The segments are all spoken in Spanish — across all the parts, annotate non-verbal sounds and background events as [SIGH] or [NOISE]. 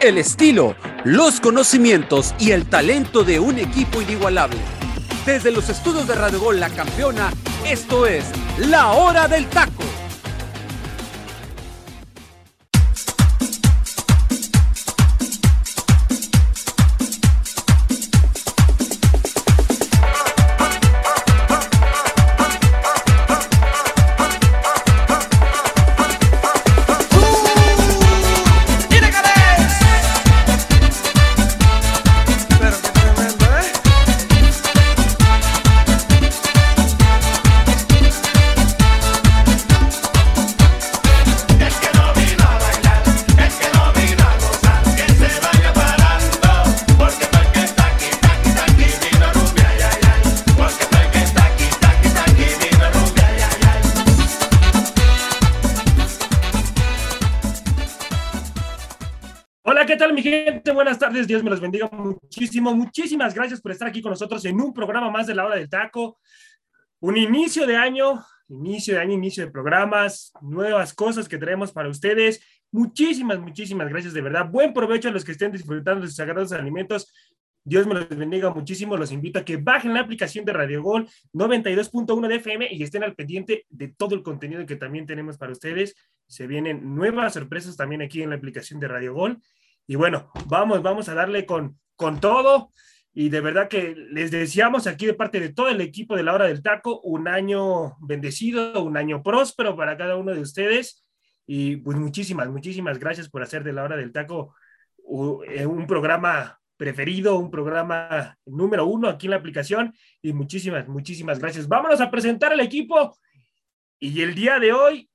el estilo, los conocimientos y el talento de un equipo inigualable. Desde los estudios de Radio Gol La Campeona, esto es La Hora del Taco. Dios me los bendiga muchísimo. Muchísimas gracias por estar aquí con nosotros en un programa más de la hora del taco. Un inicio de año, inicio de año, inicio de programas, nuevas cosas que traemos para ustedes. Muchísimas, muchísimas gracias de verdad. Buen provecho a los que estén disfrutando de sus sagrados alimentos. Dios me los bendiga muchísimo. Los invito a que bajen la aplicación de Radio Gol 92.1 de FM y estén al pendiente de todo el contenido que también tenemos para ustedes. Se vienen nuevas sorpresas también aquí en la aplicación de Radio Gol. Y bueno, vamos, vamos a darle con, con todo. Y de verdad que les deseamos aquí de parte de todo el equipo de la hora del taco un año bendecido, un año próspero para cada uno de ustedes. Y pues muchísimas, muchísimas gracias por hacer de la hora del taco eh, un programa preferido, un programa número uno aquí en la aplicación. Y muchísimas, muchísimas gracias. Vámonos a presentar al equipo. Y el día de hoy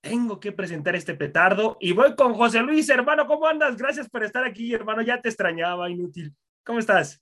tengo que presentar este petardo y voy con José Luis, hermano, ¿cómo andas? Gracias por estar aquí, hermano, ya te extrañaba, inútil. ¿Cómo estás?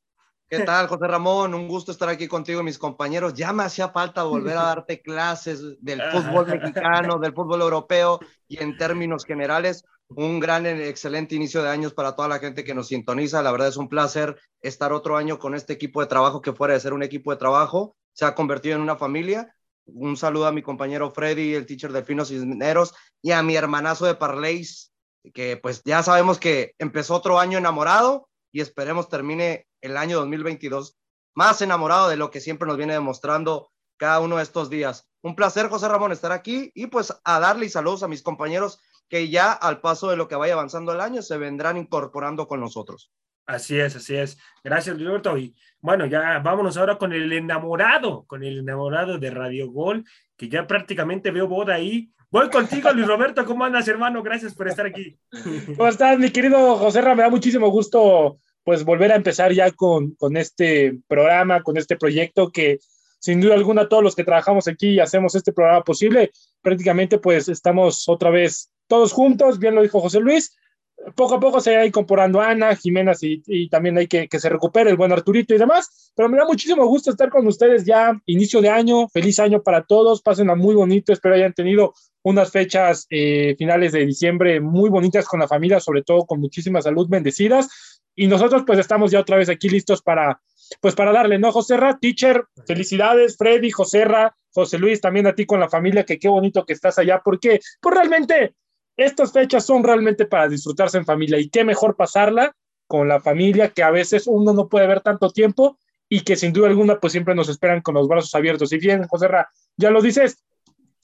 ¿Qué tal, José Ramón? Un gusto estar aquí contigo, mis compañeros. Ya me hacía falta volver a [LAUGHS] darte clases del fútbol mexicano, del fútbol europeo y en términos generales, un gran, excelente inicio de años para toda la gente que nos sintoniza. La verdad es un placer estar otro año con este equipo de trabajo que fuera de ser un equipo de trabajo, se ha convertido en una familia un saludo a mi compañero Freddy, el teacher de Finos Cisneros, y a mi hermanazo de Parleys, que pues ya sabemos que empezó otro año enamorado y esperemos termine el año 2022 más enamorado de lo que siempre nos viene demostrando cada uno de estos días. Un placer, José Ramón, estar aquí y pues a darle saludos a mis compañeros que ya al paso de lo que vaya avanzando el año se vendrán incorporando con nosotros. Así es, así es. Gracias, Roberto. Y bueno, ya vámonos ahora con el enamorado, con el enamorado de Radio Gol, que ya prácticamente veo boda ahí. Voy contigo, Luis Roberto. ¿Cómo andas, hermano? Gracias por estar aquí. ¿Cómo estás, mi querido José Me da muchísimo gusto pues volver a empezar ya con, con este programa, con este proyecto que sin duda alguna todos los que trabajamos aquí y hacemos este programa posible, prácticamente pues estamos otra vez todos juntos, bien lo dijo José Luis, poco a poco se va incorporando Ana, Jimena y, también hay que que se recupere el buen Arturito y demás. Pero me da muchísimo gusto estar con ustedes ya, inicio de año, feliz año para todos, pásenla muy bonito, espero hayan tenido unas fechas eh, finales de diciembre muy bonitas con la familia, sobre todo con muchísima salud, bendecidas. Y nosotros pues estamos ya otra vez aquí listos para, pues para darle, ¿no? Joserra, teacher, felicidades, Freddy, Joserra, José Luis, también a ti con la familia, que qué bonito que estás allá, porque pues realmente estas fechas son realmente para disfrutarse en familia y qué mejor pasarla con la familia que a veces uno no puede ver tanto tiempo y que sin duda alguna pues siempre nos esperan con los brazos abiertos. Y bien, José Ra, ya lo dices,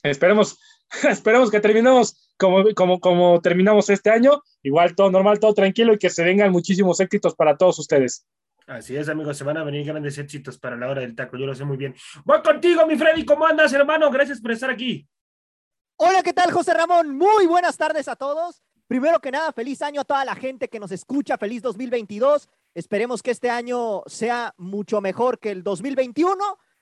esperemos, [LAUGHS] esperemos que terminemos como, como, como terminamos este año, igual todo normal, todo tranquilo y que se vengan muchísimos éxitos para todos ustedes. Así es, amigos, se van a venir grandes éxitos para la hora del taco, yo lo sé muy bien. Voy contigo, mi Freddy, ¿cómo andas, hermano? Gracias por estar aquí. Hola, ¿qué tal, José Ramón? Muy buenas tardes a todos. Primero que nada, feliz año a toda la gente que nos escucha, feliz 2022. Esperemos que este año sea mucho mejor que el 2021,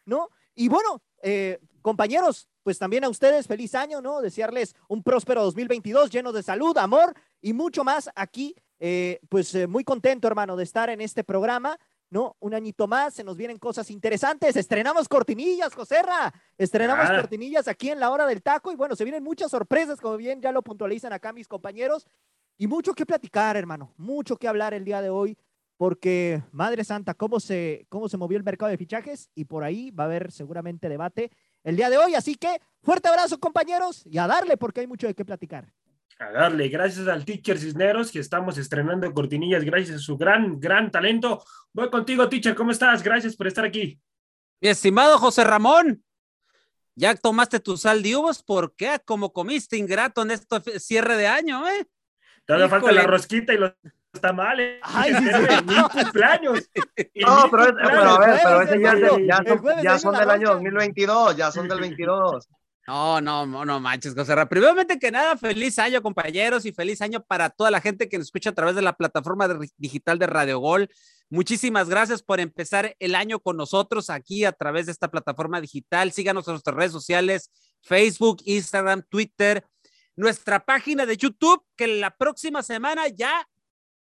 ¿no? Y bueno, eh, compañeros, pues también a ustedes feliz año, ¿no? Desearles un próspero 2022 lleno de salud, amor y mucho más aquí. Eh, pues eh, muy contento, hermano, de estar en este programa ¿no? Un añito más, se nos vienen cosas interesantes. Estrenamos cortinillas, Joserra. Estrenamos ah. cortinillas aquí en la hora del taco. Y bueno, se vienen muchas sorpresas, como bien ya lo puntualizan acá mis compañeros. Y mucho que platicar, hermano. Mucho que hablar el día de hoy. Porque, Madre Santa, cómo se, cómo se movió el mercado de fichajes. Y por ahí va a haber seguramente debate el día de hoy. Así que fuerte abrazo, compañeros. Y a darle, porque hay mucho de qué platicar. A darle, gracias al teacher Cisneros que estamos estrenando cortinillas gracias a su gran, gran talento. Voy contigo, teacher, ¿cómo estás? Gracias por estar aquí. Mi estimado José Ramón, ¿ya tomaste tu sal de uvas? ¿Por qué? Como comiste ingrato en este cierre de año, ¿eh? Todavía falta la rosquita y los tamales. Ay, [LAUGHS] sí, sí. [LAUGHS] cumpleaños. No, pero, pero, a ver, pero ese ya, ya, son, ya son del año 2022, ya son del 22. No, no, no manches, José. Primeramente que nada, feliz año, compañeros, y feliz año para toda la gente que nos escucha a través de la plataforma digital de Radio Gol. Muchísimas gracias por empezar el año con nosotros aquí a través de esta plataforma digital. Síganos en nuestras redes sociales, Facebook, Instagram, Twitter, nuestra página de YouTube, que la próxima semana ya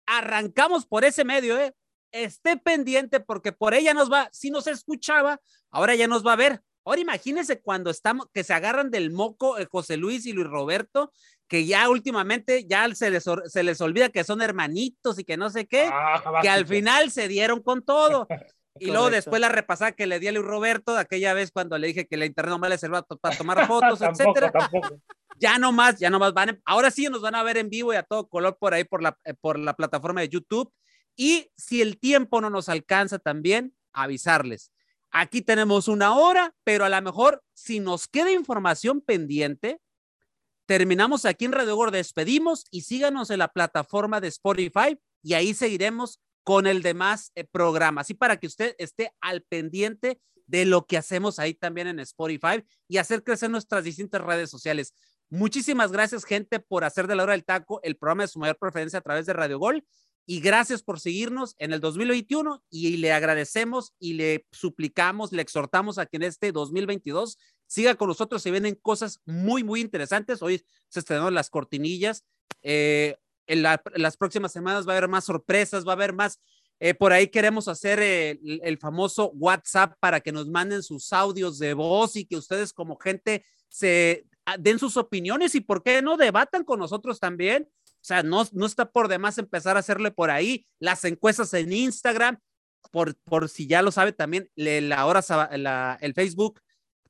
arrancamos por ese medio, ¿eh? Esté pendiente porque por ella nos va, si nos escuchaba, ahora ya nos va a ver. Ahora imagínense cuando estamos, que se agarran del moco eh, José Luis y Luis Roberto, que ya últimamente ya se les, se les olvida que son hermanitos y que no sé qué, ah, que al final se dieron con todo. [LAUGHS] Y luego después la repasada que le di a Luis Roberto, de aquella vez cuando le dije que la internet no me le servía para tomar [LAUGHS] fotos, etcétera. [LAUGHS] Ya no más, ya no más van, ahora sí nos van a ver en vivo y a todo color por ahí por la, eh, por la plataforma de YouTube. Y si el tiempo no nos alcanza también, avisarles aquí tenemos una hora, pero a lo mejor si nos queda información pendiente, terminamos aquí en Radio Gordo, despedimos y síganos en la plataforma de Spotify y ahí seguiremos con el demás eh, programa, así para que usted esté al pendiente de lo que hacemos ahí también en Spotify y hacer crecer nuestras distintas redes sociales. Muchísimas gracias, gente, por hacer de la hora del taco el programa de su mayor preferencia a través de Radio Gol y gracias por seguirnos en el 2021 y le agradecemos y le suplicamos, le exhortamos a que en este 2022 siga con nosotros. Se vienen cosas muy, muy interesantes. Hoy se estrenaron las cortinillas. Eh, en, las próximas semanas va a haber más sorpresas, va a haber más. Eh, por ahí queremos hacer el, el, famoso WhatsApp para que nos manden sus audios de voz y que ustedes como gente se ah, den sus opiniones y por qué no debatan con nosotros también sea, no, no está por demás empezar a hacerle por ahí las encuestas en Instagram, por, por si ya lo sabe también, la hora, la, el Facebook,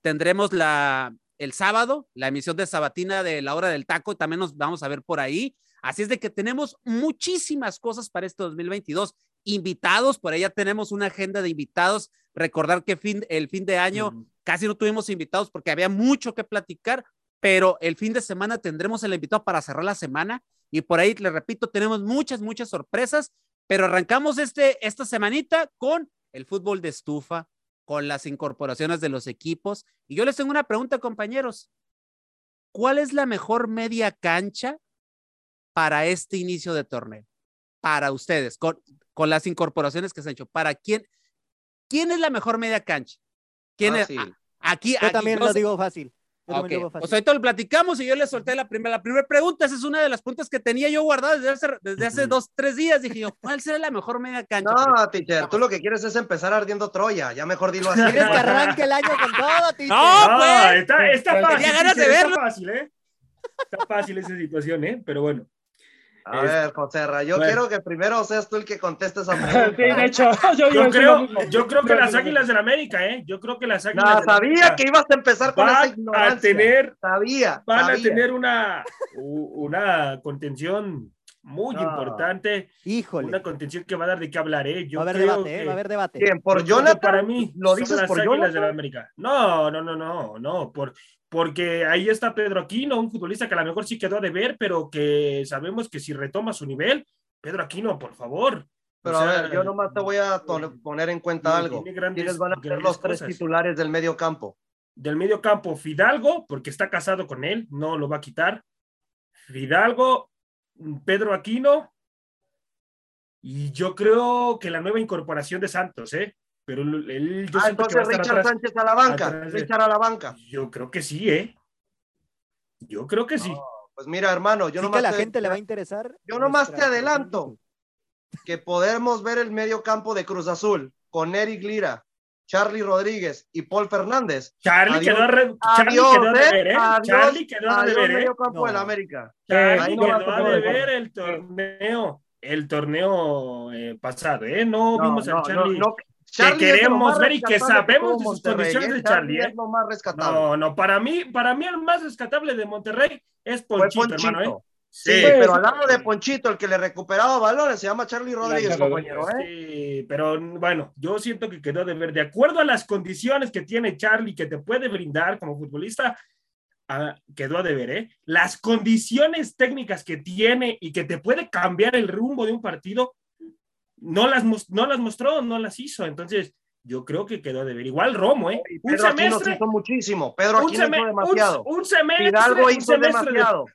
tendremos la, el sábado, la emisión de Sabatina de la hora del taco, también nos vamos a ver por ahí. Así es de que tenemos muchísimas cosas para este 2022. Invitados, por allá tenemos una agenda de invitados. Recordar que fin, el fin de año casi no tuvimos invitados porque había mucho que platicar, pero el fin de semana tendremos el invitado para cerrar la semana y por ahí, le repito, tenemos muchas, muchas sorpresas, pero arrancamos este, esta semanita con el fútbol de estufa, con las incorporaciones de los equipos. Y yo les tengo una pregunta, compañeros. ¿Cuál es la mejor media cancha para este inicio de torneo? Para ustedes, con, con las incorporaciones que se han hecho. ¿Para quién? ¿Quién es la mejor media cancha? ¿Quién es? Aquí, yo también lo digo fácil. Okay. Pues ahorita lo platicamos y yo le solté la primera, la primera pregunta. Esa es una de las preguntas que tenía yo guardada desde hace, desde hace dos, tres días. Dije yo, ¿cuál será la mejor media cancha? No, teacher, tú lo que quieres es empezar ardiendo Troya. Ya mejor dilo así. [LAUGHS] Quieres que arranque el año con todo, teacher. No, pues. Está, está fácil. ganas de verlo. Está fácil, ¿eh? Está fácil esa situación, ¿eh? Pero bueno. A ver, José Ra, yo quiero que primero seas tú el que conteste esa pregunta. [LAUGHS] Sí, de hecho, yo, yo creo, yo creo que las Águilas del América, ¿eh? Yo creo que las Águilas no, sabía que ibas a empezar con esa ignorancia. A tener, sabía, van a tener una, una contención muy importante. Híjole. Una contención que va a dar de qué hablar, ¿eh? Yo va a haber debate, ¿eh? Va a haber debate. Bien, por Jonathan. Para mí, ¿lo dices por Águilas del América. No, no, no, no, no. Por, porque ahí está Pedro Aquino, un futbolista que a lo mejor sí quedó de ver, pero que sabemos que si retoma su nivel, Pedro Aquino, por favor. Pero a ver, yo nomás te voy a poner en cuenta algo. ¿Quiénes van a ser los tres titulares del medio campo? Del medio campo, Fidalgo, porque está casado con él, no lo va a quitar. Fidalgo, Pedro Aquino, y yo creo que la nueva incorporación de Santos, ¿eh? Pero él, yo ah, entonces Richard Sánchez a la banca, Richard a la banca. Yo creo que sí, ¿eh? Yo creo que sí. pues mira, hermano, yo no nomás que a la gente le va a interesar. Yo nomás te adelanto que podemos ver el medio campo de Cruz Azul con Eric Lira, Charlie Rodríguez y Paul Fernández. Charlie quedó, a Charlie quedó de ver, ¿eh? Charlie quedó a ver, ¿eh? medio campo del América. Charlie quedó a ver el torneo, el torneo eh, pasado, ¿eh? No, vimos a Charlie que queremos ver y que sabemos de sus condiciones de Charlie. ¿eh? más no, no, para mí, para mí el más rescatable de Monterrey es Ponchito, hermano. ¿eh? Sí, pero al lado de Ponchito, el que le recuperaba balones, se llama Charlie Rodríguez, compañero. ¿eh? Sí, pero bueno, yo siento que quedó de ver, de acuerdo a las condiciones que tiene Charlie, que te puede brindar como futbolista, ah, quedó de ver, ¿eh? Las condiciones técnicas que tiene y que te puede cambiar el rumbo de un partido, no las, no las mostró, no las hizo. Entonces, yo creo que quedó de ver. Igual Romo, ¿eh? un semestre. hizo muchísimo. Pedro Aquino hizo demasiado. Un, semestre. Fidalgo hizo demasiado.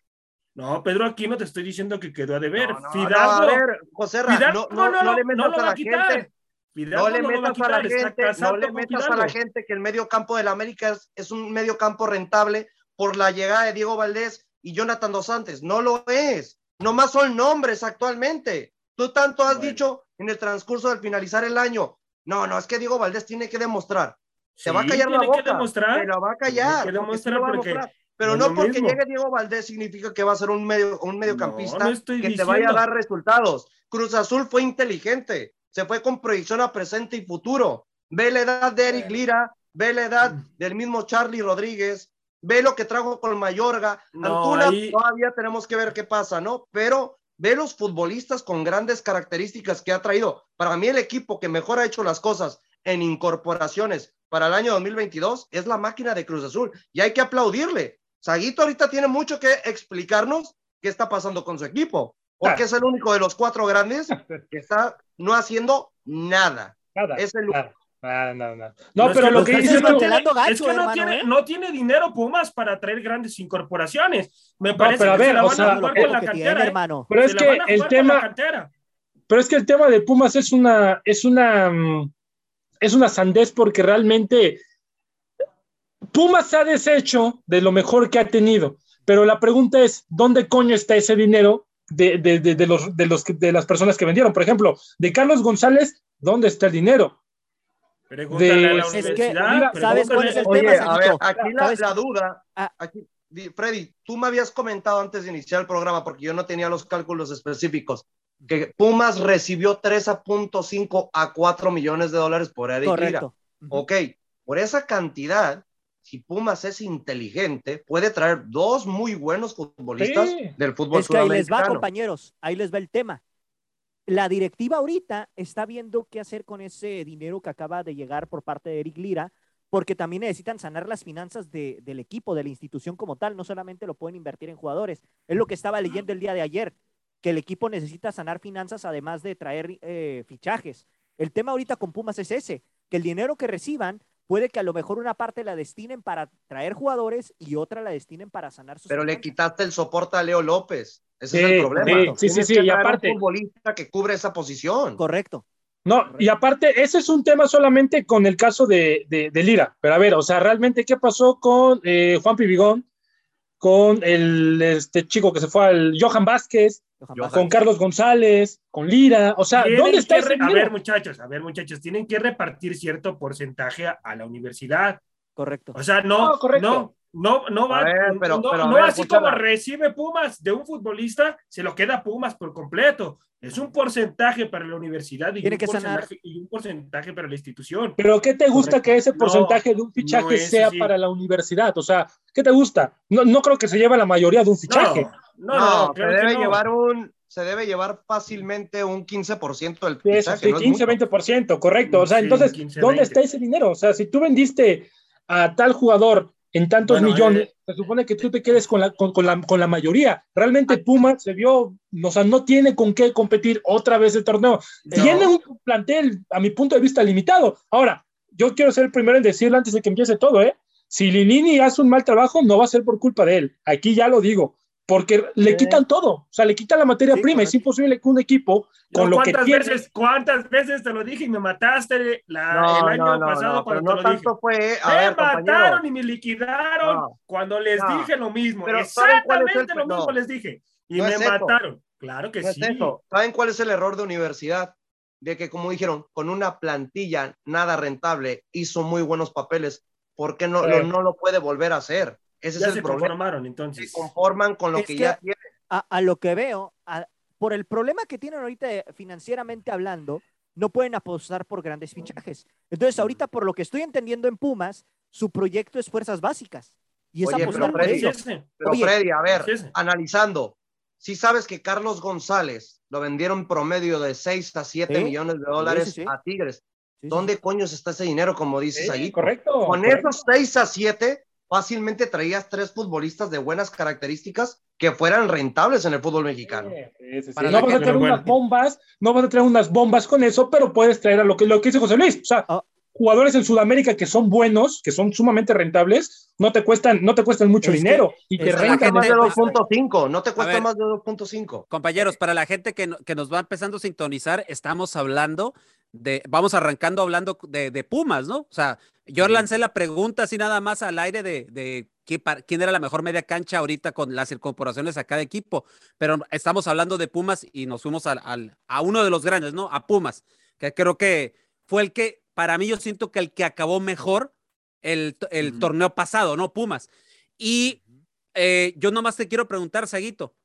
No, Pedro, aquí no te estoy diciendo que quedó a deber. No, Fidalgo. a ver, José no, no, no, le metas a la gente. no le metas a, la gente, no le metas a la gente que el medio campo del América es, un medio campo rentable por la llegada de Diego Valdés y Jonathan Dos Santos. No lo es. Nomás son nombres actualmente. Tú tanto has dicho en el transcurso del finalizar el año. No, no, es que Diego Valdés tiene que demostrar. Se va a callar la boca. Que demostrar. Se va a callar. Que demostrar porque, pero no, porque llegue Diego Valdés significa que va a ser un, medio, un mediocampista que te vaya a dar resultados. Cruz Azul fue inteligente, se fue con proyección a presente y futuro. Ve la edad de Eric Lira, ve la edad mm. del mismo Charlie Rodríguez, ve lo que trajo con Mayorga. Antuna todavía tenemos que ver qué pasa, ¿no? Pero ve los futbolistas con grandes características que ha traído. Para mí el equipo que mejor ha hecho las cosas en incorporaciones para el año 2022 es la máquina de Cruz Azul y hay que aplaudirle. Saguito ahorita tiene mucho que explicarnos qué está pasando con su equipo, porque es el único de los cuatro grandes que está no haciendo nada. Nada. Es el único. No, pero lo que dice es, que no, tiene, ¿eh? no tiene dinero Pumas para traer grandes incorporaciones. Me parece que se la van a jugar con la cantera, hermano. Pero es que el tema, pero es que el tema de Pumas es una, es una, es una sandez porque realmente Pumas se ha deshecho de lo mejor que ha tenido, pero la pregunta es, ¿dónde coño está ese dinero de, de, de, los, de, los, de las personas que vendieron? Por ejemplo, de Carlos González, ¿dónde está el dinero? Pregúntale a la universidad. ¿Sabes cuál es el Oye, tema? A ver, aquí la, la duda, ah. aquí, Freddy, tú me habías comentado antes de iniciar el programa, porque yo no tenía los cálculos específicos, que Pumas recibió 3.5 a 4 millones de dólares por Eric Correcto. Ok, por esa cantidad, si Pumas es inteligente, puede traer dos muy buenos futbolistas del fútbol es que ahí les va, compañeros, ahí les va el tema. La directiva ahorita está viendo qué hacer con ese dinero que acaba de llegar por parte de Eric Lira, porque también necesitan sanar las finanzas del equipo, de la institución como tal, no solamente lo pueden invertir en jugadores. Es lo que estaba leyendo el día de ayer, que el equipo necesita sanar finanzas además de traer eh, fichajes. El tema ahorita con Pumas es ese, que el dinero que reciban puede que a lo mejor una parte la destinen para traer jugadores y otra la destinen para sanar sus. Pero le quitaste el soporte a Leo López. Ese es el problema. Sí, sí, sí, y aparte. Un futbolista que cubre esa posición. Correcto. No, y aparte, ese es un tema solamente con el caso de, de, Lira. Pero a ver, o sea, realmente, ¿qué pasó con eh, Juan Pibigón? Con el este chico que se fue al Johan Vázquez, con Carlos González, con Lira, o sea, ¿dónde está ese A ver, muchachos, a ver, muchachos, tienen que repartir cierto porcentaje a, la universidad. Correcto. O sea, no, no, no, no, va, pero, no, así como recibe Pumas de un futbolista, se lo queda Pumas por completo. Es un porcentaje para la universidad y, un, que porcentaje, y un porcentaje para la institución. Pero ¿qué te gusta que ese porcentaje de un fichaje sea para la universidad? O sea, ¿qué te gusta? No, no creo que se lleve la mayoría de un fichaje. No, no, se debe llevar un, se debe llevar fácilmente un 15% del fichaje. Sí, 15, 20%, correcto. O sea, entonces, ¿dónde está ese dinero? O sea, si tú vendiste a tal jugador en tantos millones, eh, se supone que tú te quedes con la, con, la, con la mayoría. Realmente ah. Puma se vio, o sea, no tiene con qué competir otra vez el torneo. Tiene un plantel, a mi punto de vista, limitado. Ahora, yo quiero ser el primero en decirlo antes de que empiece todo, ¿eh? Si Linini hace un mal trabajo, no va a ser por culpa de él. Aquí ya lo digo porque le quitan todo, o sea, le quitan la materia prima, es imposible que un equipo con lo que tiene... Veces, ¿Cuántas veces te lo dije y me mataste la, el año pasado cuando te lo dije? Fue, me mataron y me liquidaron cuando les dije lo mismo, exactamente lo mismo les dije, y me mataron, claro que sí. ¿Saben cuál es el error de universidad? De que, como dijeron, con una plantilla nada rentable hizo muy buenos papeles, ¿por qué no, no lo puede volver a hacer? Ese ya es se el problema. conformaron entonces. Se conforman con lo que, ya tienen. A, lo que veo, por el problema que tienen ahorita financieramente hablando, no pueden apostar por grandes fichajes. Entonces, ahorita, por lo que estoy entendiendo en Pumas, su proyecto es fuerzas básicas. Y es apostar pero Freddy, Pero Freddy, a ver, analizando, Si sabes que Carlos González lo vendieron promedio de 6 a 7 Sí, millones de dólares sí, sí. a Tigres. Sí, sí, ¿Dónde coños está ese dinero, como dices Sí, ahí? correcto. Con correcto. esos 6 a 7, fácilmente traías tres futbolistas de buenas características que fueran rentables en el fútbol mexicano. Sí, sí, sí. Para No vas a traer bueno. unas bombas, no vas a traer unas bombas con eso, pero puedes traer a lo que, lo que dice José Luis. O sea, Ah. Jugadores en Sudamérica que son buenos, que son sumamente rentables, no te cuestan, no te cuestan mucho Es que- dinero y te rentan Más de gente- 2.5, no te cuesta ver. más de 2.5. Compañeros, para la gente que, que nos va empezando a sintonizar, estamos hablando de, vamos arrancando hablando de, de Pumas, ¿no? O sea, yo lancé la pregunta así nada más al aire de, de quién era la mejor media cancha ahorita con las incorporaciones a cada equipo, pero estamos hablando de Pumas y nos fuimos al, al- a uno de los grandes, ¿no? A Pumas, que creo que fue el que, para mí yo siento que el que acabó mejor el, el torneo pasado, ¿no? Pumas. Y eh, yo nomás te quiero preguntar, Saguito,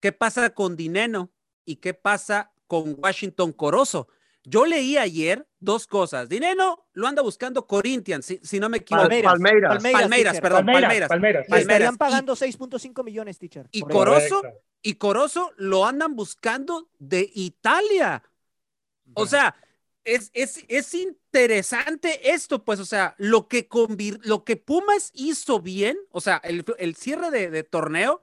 ¿qué pasa con Dineno y qué pasa con Washington Corozo? Yo leí ayer dos cosas. Dineno lo anda buscando Corinthians, si, si no me equivoco. Palmeiras. Palmeiras. Palmeiras, teacher. perdón, Palmeiras, Palmeiras. Palmeiras. Le Palmeiras. estarían Y- pagando 6.5 millones, teacher. y Corozo, y Corozo lo andan buscando de Italia. O sea, es, es, es interesante esto, pues, o sea, lo que, lo que Pumas hizo bien, o sea, el, el cierre de, de torneo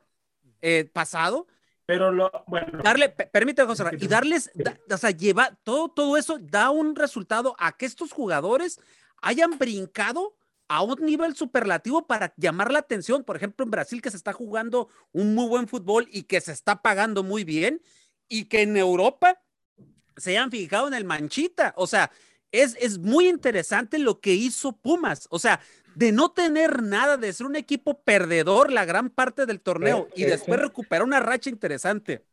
eh, pasado, Pero lo, bueno, darle, pe- permíteme, José, y darles, da- o sea, lleva todo, todo eso da un resultado a que estos jugadores hayan brincado a un nivel superlativo para llamar la atención. Por ejemplo, en Brasil, que se está jugando un muy buen fútbol y que se está pagando muy bien, y que en Europa se hayan fijado en el Manchita. O sea, es, es muy interesante lo que hizo Pumas. O sea, de no tener nada, de ser un equipo perdedor la gran parte del torneo Eh, y eh, después eh. recuperar una racha interesante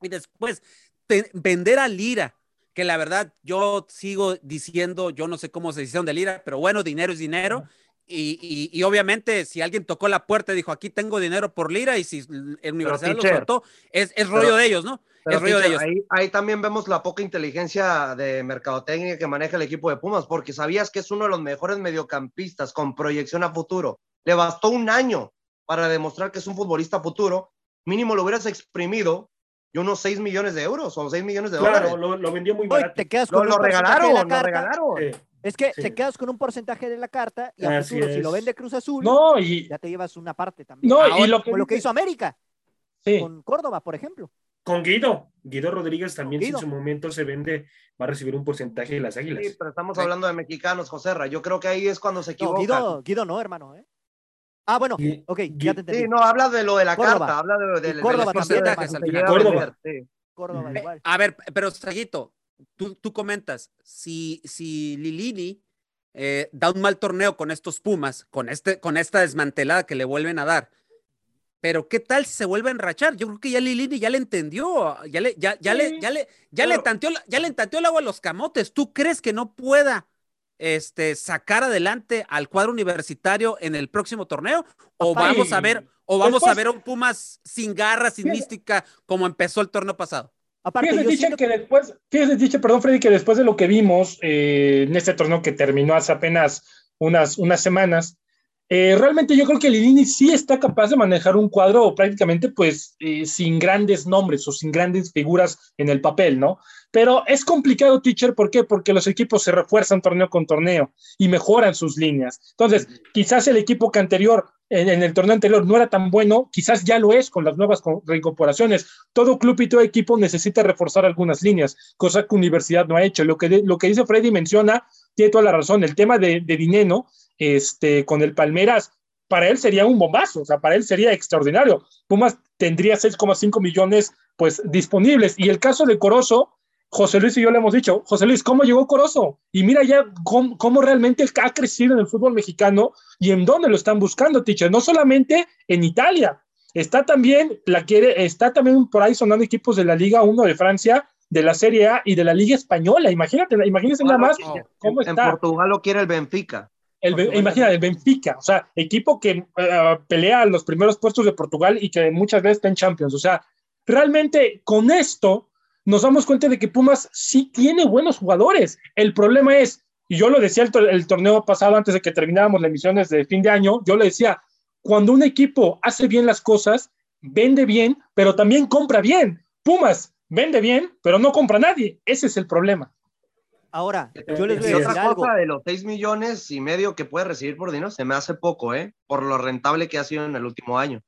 y después te- vender a Lira, que la verdad yo sigo diciendo, yo no sé cómo se hicieron de Lira, pero bueno, dinero es dinero. Y, y- y obviamente si alguien tocó la puerta y dijo, aquí tengo dinero por Lira, y si el Universidad lo soltó, es, es rollo pero- de ellos, ¿no? Pero, es rollo de ellos. ahí, ahí también vemos la poca inteligencia de mercadotecnia que maneja el equipo de Pumas, porque sabías que es uno de los mejores mediocampistas con proyección a futuro. Le bastó un año para demostrar que es un futbolista futuro. Mínimo lo hubieras exprimido y unos 6 millones de euros o 6 millones de claro, dólares. lo, lo vendió muy barato. te quedas Lo, con lo un porcentaje de regalaron, la lo carta. regalaron. Es que Sí. te quedas con un porcentaje de la carta y a futuro, si lo vende Cruz Azul, No, y, ya te llevas una parte también. no, Ahora, y lo que, Como lo que dice- hizo América sí. con Córdoba, por ejemplo. Con Guido, Guido Rodríguez también, si en su momento se vende, va a recibir un porcentaje de las águilas. Sí, pero estamos Sí. hablando de mexicanos, José Ra. Yo creo que ahí es cuando se No, equivocan. Guido, Guido no, hermano. ¿eh? Ah, bueno, ok, ya te entendí. Sí, no, habla de lo de la Córdoba. carta, habla de, de, Y de Córdoba los también, que Córdoba. sí. Córdoba Eh, igual. A ver, pero Saguito, tú, tú comentas, si, si Lilini eh, da un mal torneo con estos Pumas, con, este, con esta desmantelada que le vuelven a dar, pero ¿qué tal si se vuelve a enrachar? Yo creo que ya Lilini ya le entendió, ya le, ya, ya le, ya le, ya le tanteó, ya le tanteó el agua a los camotes. ¿Tú crees que no pueda este, sacar adelante al cuadro universitario en el próximo torneo? ¿O Aparte- vamos a ver, o vamos a Después- ver a un Pumas sin garras, sin Fíjate. mística, como empezó el torneo pasado? Aparte, Fíjese, yo dice siento que después, fíjese, dice, perdón, Freddy, que después de lo que vimos eh, en este torneo que terminó hace apenas unas, unas semanas, eh, realmente yo creo que Lilini sí está capaz de manejar un cuadro prácticamente pues eh, sin grandes nombres o sin grandes figuras en el papel, ¿no? Pero es complicado, teacher, ¿por qué? Porque los equipos se refuerzan torneo con torneo y mejoran sus líneas. Entonces, quizás el equipo que anterior, en, en el torneo anterior, no era tan bueno, quizás ya lo es con las nuevas co- reincorporaciones. Todo club y todo equipo necesita reforzar algunas líneas, cosa que Universidad no ha hecho. Lo que, de- lo que dice Freddy menciona, tiene toda la razón. El tema de, de Dineno, este, con el Palmeras, para él sería un bombazo, o sea, para él sería extraordinario. Pumas tendría 6,5 millones pues disponibles. Y el caso de Corozo, José Luis y yo le hemos dicho, José Luis, ¿cómo llegó Corozo? Y mira ya cómo, cómo realmente ha crecido en el fútbol mexicano y en dónde lo están buscando, teacher. No solamente en Italia, está también, la quiere, está también por ahí sonando equipos de la Liga 1 de Francia, de la Serie A y de la Liga Española. Imagínate, imagínense nada más cómo En está. Portugal lo quiere el Benfica. El, Portugal imagina, el Benfica, o sea, equipo que eh, pelea los primeros puestos de Portugal y que muchas veces está en Champions. O sea, realmente con esto nos damos cuenta de que Pumas sí tiene buenos jugadores. El problema es, y yo lo decía el torneo pasado antes de que termináramos las emisiones de fin de año, yo le decía, cuando un equipo hace bien las cosas, vende bien, pero también compra bien. Pumas vende bien, pero no compra nadie. Ese es el problema. Ahora, yo les voy a decir otra algo. cosa de los 6 millones y medio que puede recibir por dinero se me hace poco, ¿eh? Por lo rentable que ha sido en el último año.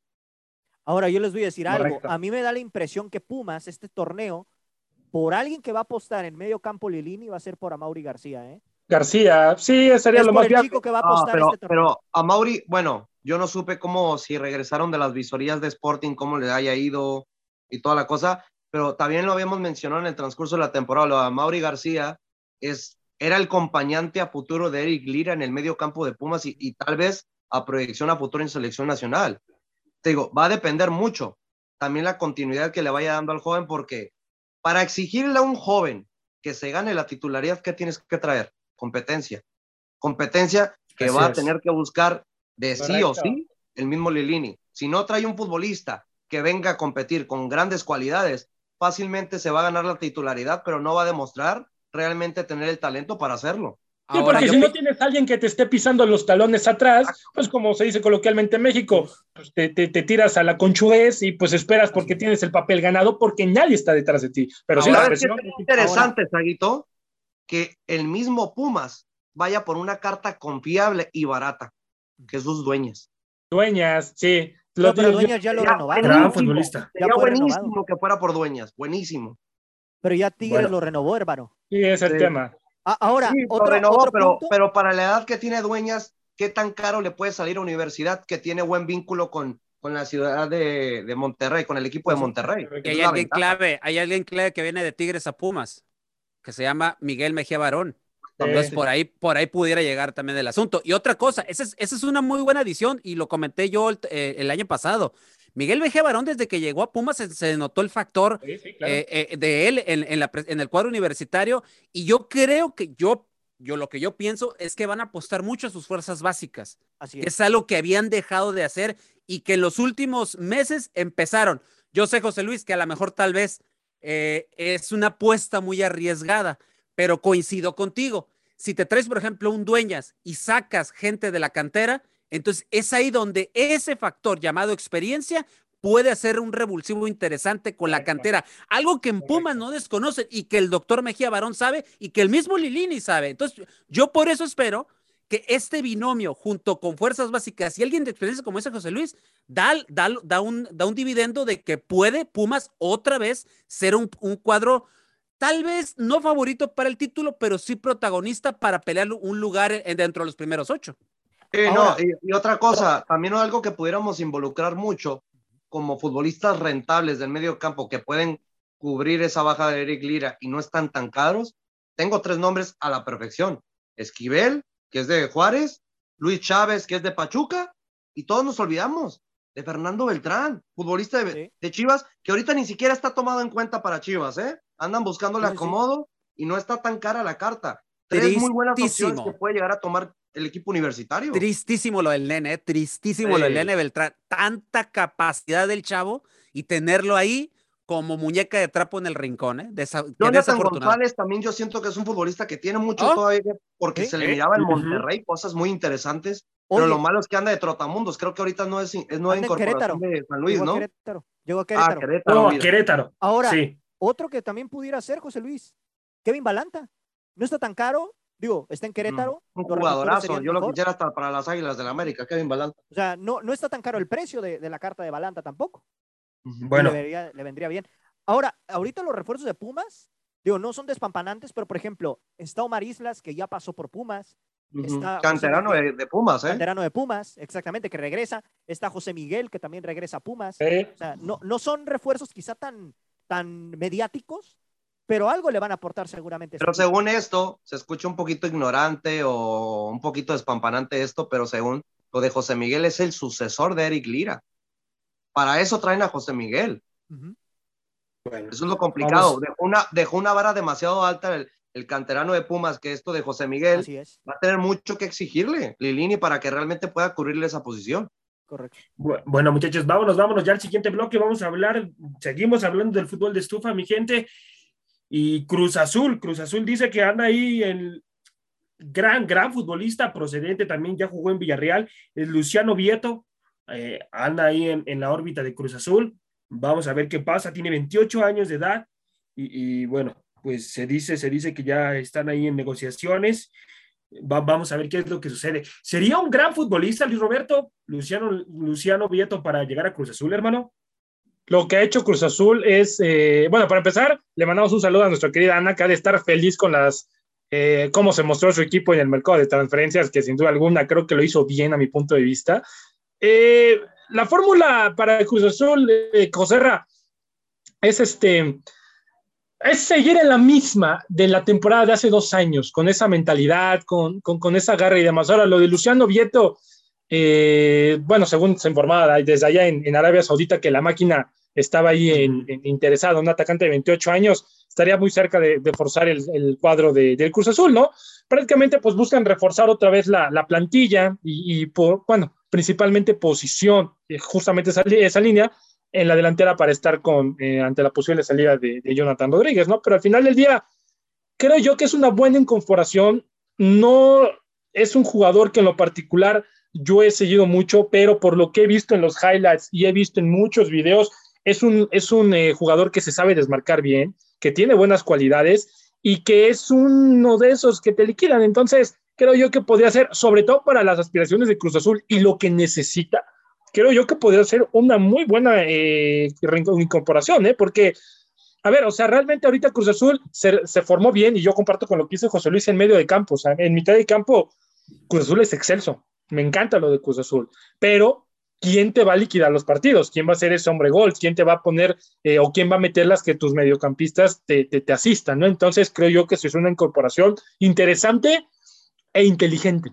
Ahora, yo les voy a decir algo. Correcto. A mí me da la impresión que Pumas, este torneo, por alguien que va a apostar en medio campo Lilini, va a ser por Amauri García, ¿eh? García, sí, sería Es lo por más el viable. chico que va a Ah, apostar pero, este torneo. pero a Mauri, bueno, yo no supe cómo, si regresaron de las visorías de Sporting, cómo le haya ido y toda la cosa, pero también lo habíamos mencionado en el transcurso de la temporada. Lo de Mauri García es, era el acompañante a futuro de Eric Lira en el medio campo de Pumas y, y tal vez a proyección a futuro en selección nacional. Te digo, va a depender mucho también la continuidad que le vaya dando al joven, porque para exigirle a un joven que se gane la titularidad, ¿qué tienes que traer? Competencia. Competencia que Así va a tener que buscar de sí o sí el mismo Lilini. Si no trae un futbolista que venga a competir con grandes cualidades, fácilmente se va a ganar la titularidad, pero no va a demostrar realmente tener el talento para hacerlo. Sí, Ahora, porque yo si no tienes a alguien que te esté pisando los talones atrás, pues como se dice coloquialmente en México, pues te, te- te tiras a la conchudez y pues esperas porque tienes el papel ganado porque nadie está detrás de ti. Pero sí, la ¿Sabes qué presión. es interesante, Saguito? Que el mismo Pumas vaya por una carta confiable y barata, que es sus dueñas. Dueñas, sí. No, Lo- pero Dueñas ya lo Ya, renovaron. Gran buenísimo. futbolista. Sería fue buenísimo renovado. que fuera por dueñas, buenísimo. Pero ya Tigres Bueno. lo renovó, hermano. sí, es el Sí. tema. Ah, ahora, Sí, lo otro, renovó, otro pero, punto. pero para la edad que tiene dueñas, ¿qué tan caro le puede salir a universidad que tiene buen vínculo con, con la ciudad de, de Monterrey, con el equipo de Monterrey? Y Esa hay alguien ventaja. clave, hay alguien clave que viene de Tigres a Pumas, que se llama Miguel Mejía Barón. Sí. Entonces, por ahí, por ahí pudiera llegar también el asunto. Y otra cosa, esa es, esa es una muy buena adición y lo comenté yo el, eh, el año pasado. Miguel Mejía Barón, desde que llegó a Pumas, se, se notó el factor Sí, sí, claro. eh, eh, de él en, en la pre- en el cuadro universitario. Y yo creo que yo, yo lo que yo pienso es que van a apostar mucho a sus fuerzas básicas Así es. es algo que habían dejado de hacer y que en los últimos meses empezaron. Yo sé, José Luis, que a lo mejor tal vez eh, es una apuesta muy arriesgada, pero coincido contigo. Si te traes, por ejemplo, un dueñas y sacas gente de la cantera, entonces es ahí donde ese factor llamado experiencia puede hacer un revulsivo interesante con la cantera. Algo que en Pumas no desconocen y que el doctor Mejía Barón sabe y que el mismo Lilini sabe. Entonces, yo por eso espero que este binomio junto con fuerzas básicas y alguien de experiencia como ese José Luis da, da, da, un, da un dividendo de que puede Pumas otra vez ser un, un cuadro tal vez no favorito para el título, pero sí protagonista para pelear un lugar en- dentro de los primeros ocho. Sí, Ahora- no, y, y otra cosa, también algo que pudiéramos involucrar mucho como futbolistas rentables del medio campo que pueden cubrir esa baja de Eric Lira y no están tan caros. Tengo tres nombres a la perfección. Esquivel, que es de Juárez, Luis Chávez, que es de Pachuca, y todos nos olvidamos de Fernando Beltrán, futbolista de, Sí. de Chivas, que ahorita ni siquiera está tomado en cuenta para Chivas, ¿eh? Andan buscándole sí. acomodo y no está tan cara la carta. Tres muy buenas opciones que puede llegar a tomar el equipo universitario. Tristísimo lo del nene, eh, tristísimo lo del nene Beltrán. Tanta capacidad del chavo y tenerlo ahí como muñeca de trapo en el rincón, ¿eh? Desa- Jonathan desafortunado. González también yo siento que es un futbolista que tiene mucho ¿Oh? todavía porque Sí. se le miraba en. Monterrey cosas muy interesantes, pero lo malo es que anda de trotamundos. Creo que ahorita no es, es nueva incorporación de San Luis, llegó a ¿no? Querétaro. Llegó a Ah, Querétaro. Querétaro. No. Querétaro. Ahora, Sí. otro que también pudiera ser, José Luis, Kevin Balanta. No está tan caro. Digo, está en Querétaro. Un jugadorazo. Yo lo mejor. quisiera hasta para las Águilas del América, Kevin Balanta. O sea, no, no está tan caro el precio de, de la carta de Balanta tampoco. Bueno, Le, vendría bien. Ahora, ahorita los refuerzos de Pumas, digo, no son despampanantes, pero por ejemplo, está Omar Islas, que ya pasó por Pumas. Está Canterano José de, de Pumas, ¿eh? canterano de Pumas, exactamente, que regresa. Está José Miguel, que también regresa a Pumas. O sea, no, no son refuerzos quizá tan, tan mediáticos, pero algo le van a aportar seguramente. este Pero equipo. según esto, se escucha un poquito ignorante o un poquito despampanante esto, pero según lo de José Miguel es el sucesor de Eric Lira. Para eso traen a José Miguel. Ujú. bueno. Eso es lo complicado. Dejó una, dejó una vara demasiado alta el, el canterano de Pumas, que esto de José Miguel Así es, va a tener mucho que exigirle, Lilini, para que realmente pueda cubrirle esa posición. correcto. Bu- Bueno, muchachos, vámonos, vámonos ya al siguiente bloque. Vamos a hablar, seguimos hablando del fútbol de estufa, mi gente. Y Cruz Azul, Cruz Azul dice que anda ahí el gran, gran futbolista procedente, también ya jugó en Villarreal, es Luciano Vieto, eh, anda ahí en, la órbita de Cruz Azul. Vamos a ver qué pasa. Tiene 28 años de edad y, bueno, pues se dice, se dice que ya están ahí en negociaciones. Va, vamos a ver qué es lo que sucede. ¿Sería un gran futbolista, Luis Roberto, Luciano, Luciano Vieto, para llegar a Cruz Azul, hermano? Lo que ha hecho Cruz Azul es, eh, bueno, para empezar, le mandamos un saludo a nuestra querida Ana, que ha de estar feliz con las, eh, cómo se mostró su equipo en el mercado de transferencias, que sin duda alguna creo que lo hizo bien a mi punto de vista. Eh, la fórmula para Cruz Azul, eh, Coserra, es este, es seguir en la misma de la temporada de hace dos años, con esa mentalidad, con, con, con esa garra y demás. Ahora, lo de Luciano Vieto, eh, bueno, según se informaba desde allá en, en, Arabia Saudita que la máquina estaba ahí en, en, interesado, un atacante de 28 años, estaría muy cerca de, de forzar el, el cuadro de, del Cruz Azul, ¿no? Prácticamente pues buscan reforzar otra vez la, la plantilla y, y por, bueno, principalmente posición, eh, justamente esa, esa línea en la delantera para estar con, eh, ante la posible salida de, de, Jonathan Rodríguez, ¿no? Pero al final del día, creo yo que es una buena incorporación, no es un jugador que en lo particular yo he seguido mucho, pero por lo que he visto en los highlights y he visto en muchos videos, es un, es un eh, jugador que se sabe desmarcar bien, que tiene buenas cualidades y que es uno de esos que te liquidan. Entonces, creo yo que podría ser, sobre todo para las aspiraciones de Cruz Azul y lo que necesita, creo yo que podría ser una muy buena eh, incorporación, ¿eh? porque, a ver, o sea, realmente ahorita Cruz Azul se, se, formó bien y yo comparto con lo que dice José Luis en medio de campo, o sea, en mitad de campo, Cruz Azul es excelso, me encanta lo de Cruz Azul, pero ¿quién te va a liquidar los partidos? ¿Quién va a ser ese hombre gol? ¿Quién te va a poner eh, o quién va a meter las que tus mediocampistas te, te, asistan? ¿no? Entonces creo yo que eso es una incorporación interesante e inteligente.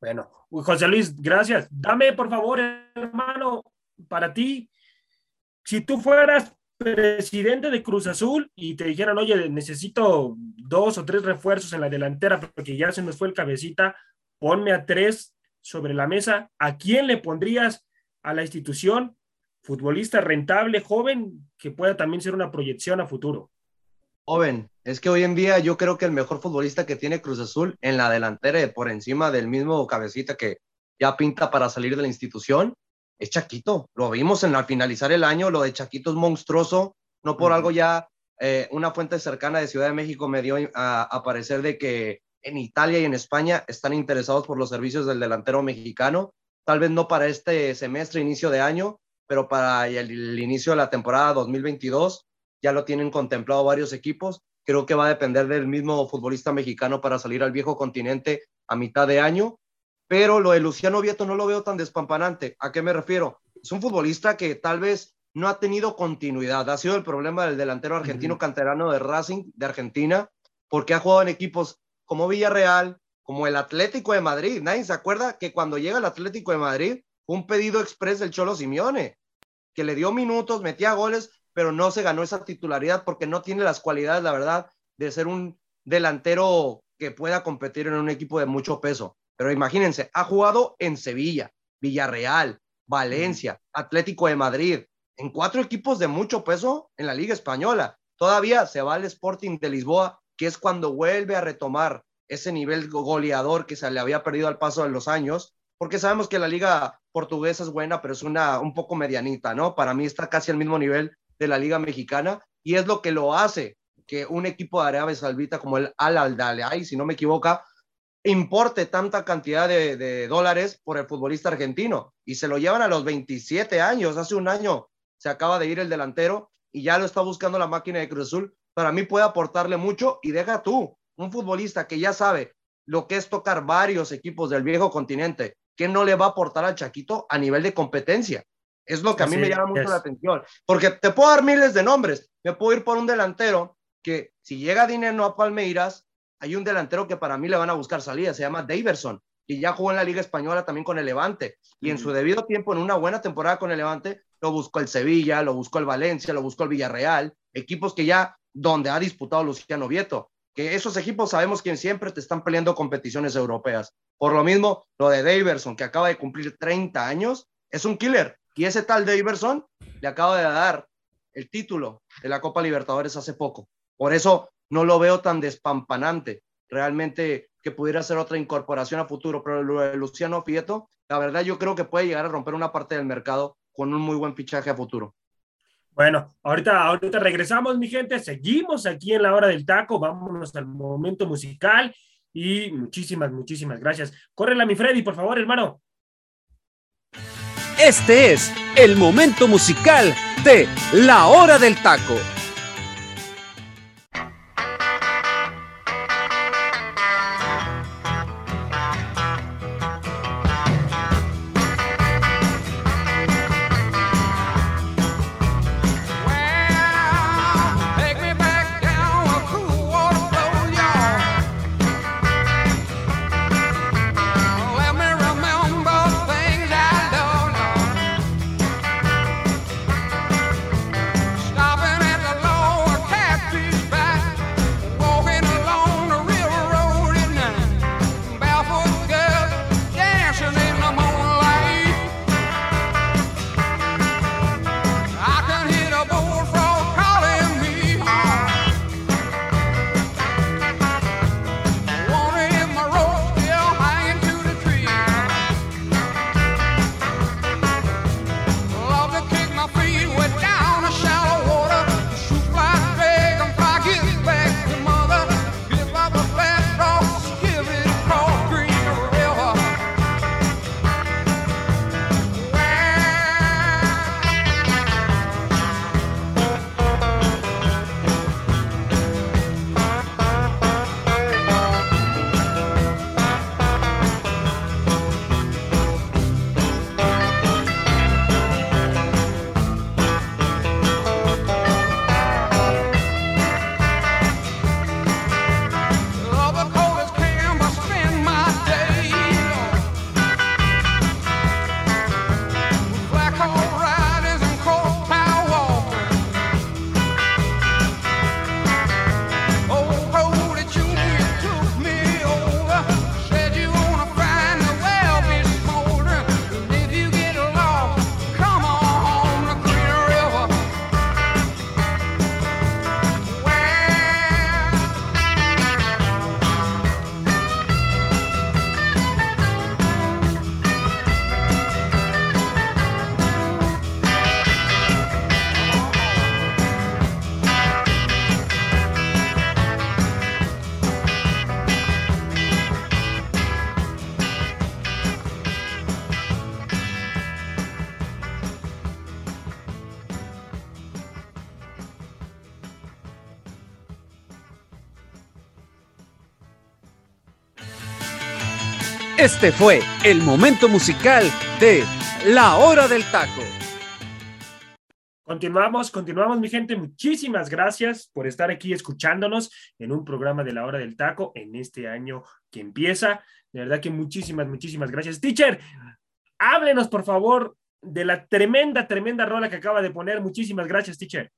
Bueno, José Luis, gracias. Dame, por favor, hermano, para ti, si tú fueras presidente de Cruz Azul y te dijeran, oye, necesito dos o tres refuerzos en la delantera porque ya se nos fue el cabecita, ponme a tres sobre la mesa, ¿a quién le pondrías a la institución? Futbolista rentable, joven, que pueda también ser una proyección a futuro. Joven, es que hoy en día yo creo que el mejor futbolista que tiene Cruz Azul en la delantera, por encima del mismo cabecita que ya pinta para salir de la institución, es Chaquito. Lo vimos en al finalizar el año, lo de Chaquito es monstruoso, no por uh -huh. algo ya eh, una fuente cercana de Ciudad de México me dio a, a parecer de que en Italia y en España están interesados por los servicios del delantero mexicano, tal vez no para este semestre, inicio de año, pero para el, el inicio de la temporada 2022 ya lo tienen contemplado varios equipos. Creo que va a depender del mismo futbolista mexicano para salir al viejo continente a mitad de año, pero lo de Luciano Vieto no lo veo tan despampanante. ¿A qué me refiero? Es un futbolista que tal vez no ha tenido continuidad. Ha sido el problema del delantero argentino uh -huh. canterano de Racing de Argentina, porque ha jugado en equipos como Villarreal, como el Atlético de Madrid. Nadie se acuerda que cuando llega el Atlético de Madrid, un pedido express del Cholo Simeone, que le dio minutos, metía goles, pero no se ganó esa titularidad porque no tiene las cualidades, la verdad, de ser un delantero que pueda competir en un equipo de mucho peso. Pero imagínense, ha jugado en Sevilla, Villarreal, Valencia, Atlético de Madrid, en cuatro equipos de mucho peso en la Liga Española. Todavía se va al Sporting de Lisboa que es cuando vuelve a retomar ese nivel goleador que se le había perdido al paso de los años, porque sabemos que la liga portuguesa es buena, pero es una un poco medianita, ¿no? Para mí está casi al mismo nivel de la liga mexicana y es lo que lo hace que un equipo de Arabia Saudita como el Al Aldalay, si no me equivoco, importe tanta cantidad de, de, dólares por el futbolista argentino y se lo llevan a los 27 años, hace un año se acaba de ir el delantero y ya lo está buscando la máquina de Cruz Azul para mí puede aportarle mucho y deja tú, un futbolista que ya sabe lo que es tocar varios equipos del viejo continente, que no le va a aportar al Chaquito a nivel de competencia. Es lo que a mí me llama mucho es. la atención, porque te puedo dar miles de nombres, me puedo ir por un delantero que si llega dinero a Palmeiras, hay un delantero que para mí le van a buscar salida, se llama Daverson, y ya jugó en la Liga Española también con el Levante, y en su debido tiempo, en una buena temporada con el Levante, lo buscó el Sevilla, lo buscó el Valencia, lo buscó el Villarreal, equipos que ya donde ha disputado Luciano Vieto, que esos equipos sabemos que siempre te están peleando competiciones europeas. Por lo mismo, lo de Daverson, que acaba de cumplir 30 años, es un killer. Y ese tal Daverson le acaba de dar el título de la Copa Libertadores hace poco. Por eso no lo veo tan despampanante. Realmente que pudiera ser otra incorporación a futuro, pero lo de Luciano Vieto la verdad yo creo que puede llegar a romper una parte del mercado con un muy buen fichaje a futuro. Bueno, ahorita, ahorita regresamos, mi gente. Seguimos aquí en la hora del taco. Vámonos al momento musical. Y muchísimas, muchísimas gracias. Córrela, mi Freddy, por favor, hermano. Este es el momento musical de La Hora del Taco. Este fue el momento musical de La Hora del Taco. Continuamos, continuamos, mi gente. Muchísimas gracias por estar aquí escuchándonos en un programa de La Hora del Taco en este año que empieza. De verdad que muchísimas, muchísimas gracias. Teacher, háblenos, por favor, de la tremenda, tremenda rola que acaba de poner. Muchísimas gracias, teacher.